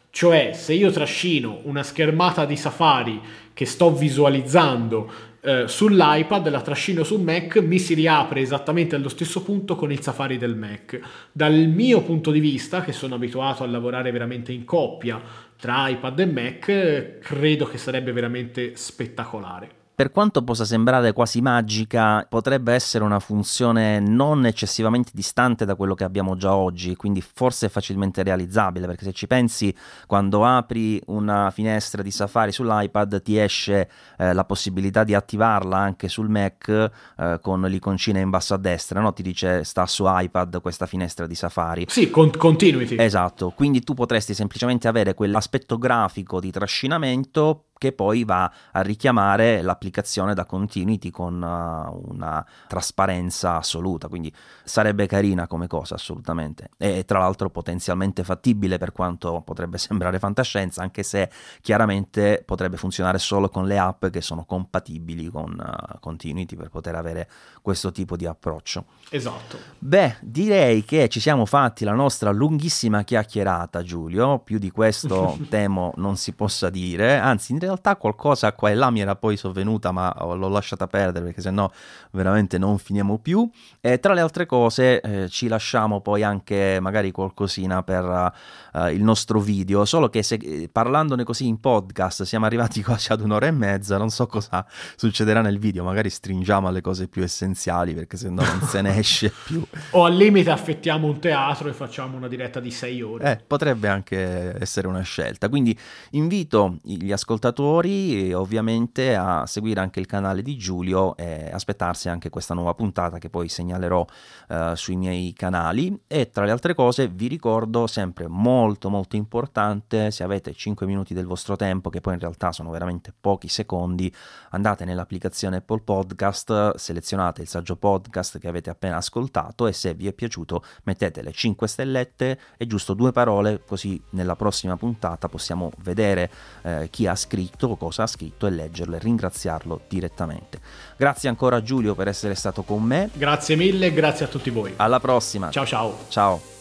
Cioè, se io trascino una schermata di Safari che sto visualizzando eh, sull'iPad, la trascino sul Mac, mi si riapre esattamente allo stesso punto con il Safari del Mac. Dal mio punto di vista, che sono abituato a lavorare veramente in coppia tra iPad e Mac, credo che sarebbe veramente spettacolare per quanto possa sembrare quasi magica, potrebbe essere una funzione non eccessivamente distante da quello che abbiamo già oggi, quindi forse facilmente realizzabile, perché se ci pensi, quando apri una finestra di Safari sull'iPad ti esce eh, la possibilità di attivarla anche sul Mac eh, con l'iconcina in basso a destra, no? ti dice sta su iPad questa finestra di Safari. Sì, con- continuity. Esatto, quindi tu potresti semplicemente avere quell'aspetto grafico di trascinamento che poi va a richiamare l'applicazione da continuity con uh, una trasparenza assoluta, quindi sarebbe carina come cosa assolutamente e tra l'altro potenzialmente fattibile per quanto potrebbe sembrare fantascienza, anche se chiaramente potrebbe funzionare solo con le app che sono compatibili con uh, continuity per poter avere questo tipo di approccio. Esatto. Beh, direi che ci siamo fatti la nostra lunghissima chiacchierata, Giulio, più di questo temo non si possa dire, anzi in realtà realtà qualcosa qua e là mi era poi sovvenuta, ma l'ho lasciata perdere perché sennò veramente non finiamo più. E tra le altre cose eh, ci lasciamo poi anche magari qualcosina per uh, il nostro video, solo che se eh, parlandone così in podcast siamo arrivati quasi ad un'ora e mezza, non so cosa succederà nel video, magari stringiamo alle cose più essenziali perché sennò non se ne esce più. O al limite affettiamo un teatro e facciamo una diretta di sei ore. Eh, potrebbe anche essere una scelta. Quindi invito gli ascoltatori ascoltatori ovviamente a seguire anche il canale di Giulio e aspettarsi anche questa nuova puntata che poi segnalerò uh, sui miei canali. E tra le altre cose vi ricordo sempre molto molto importante se avete 5 minuti del vostro tempo che poi in realtà sono veramente pochi secondi andate nell'applicazione Apple Podcast selezionate il saggio podcast che avete appena ascoltato e se vi è piaciuto mettete le 5 stellette e giusto due parole così nella prossima puntata possiamo vedere eh, chi ha scritto scritto, cosa ha scritto e leggerlo e ringraziarlo direttamente. Grazie ancora Giulio per essere stato con me. Grazie mille, grazie a tutti voi. Alla prossima. Ciao ciao. Ciao.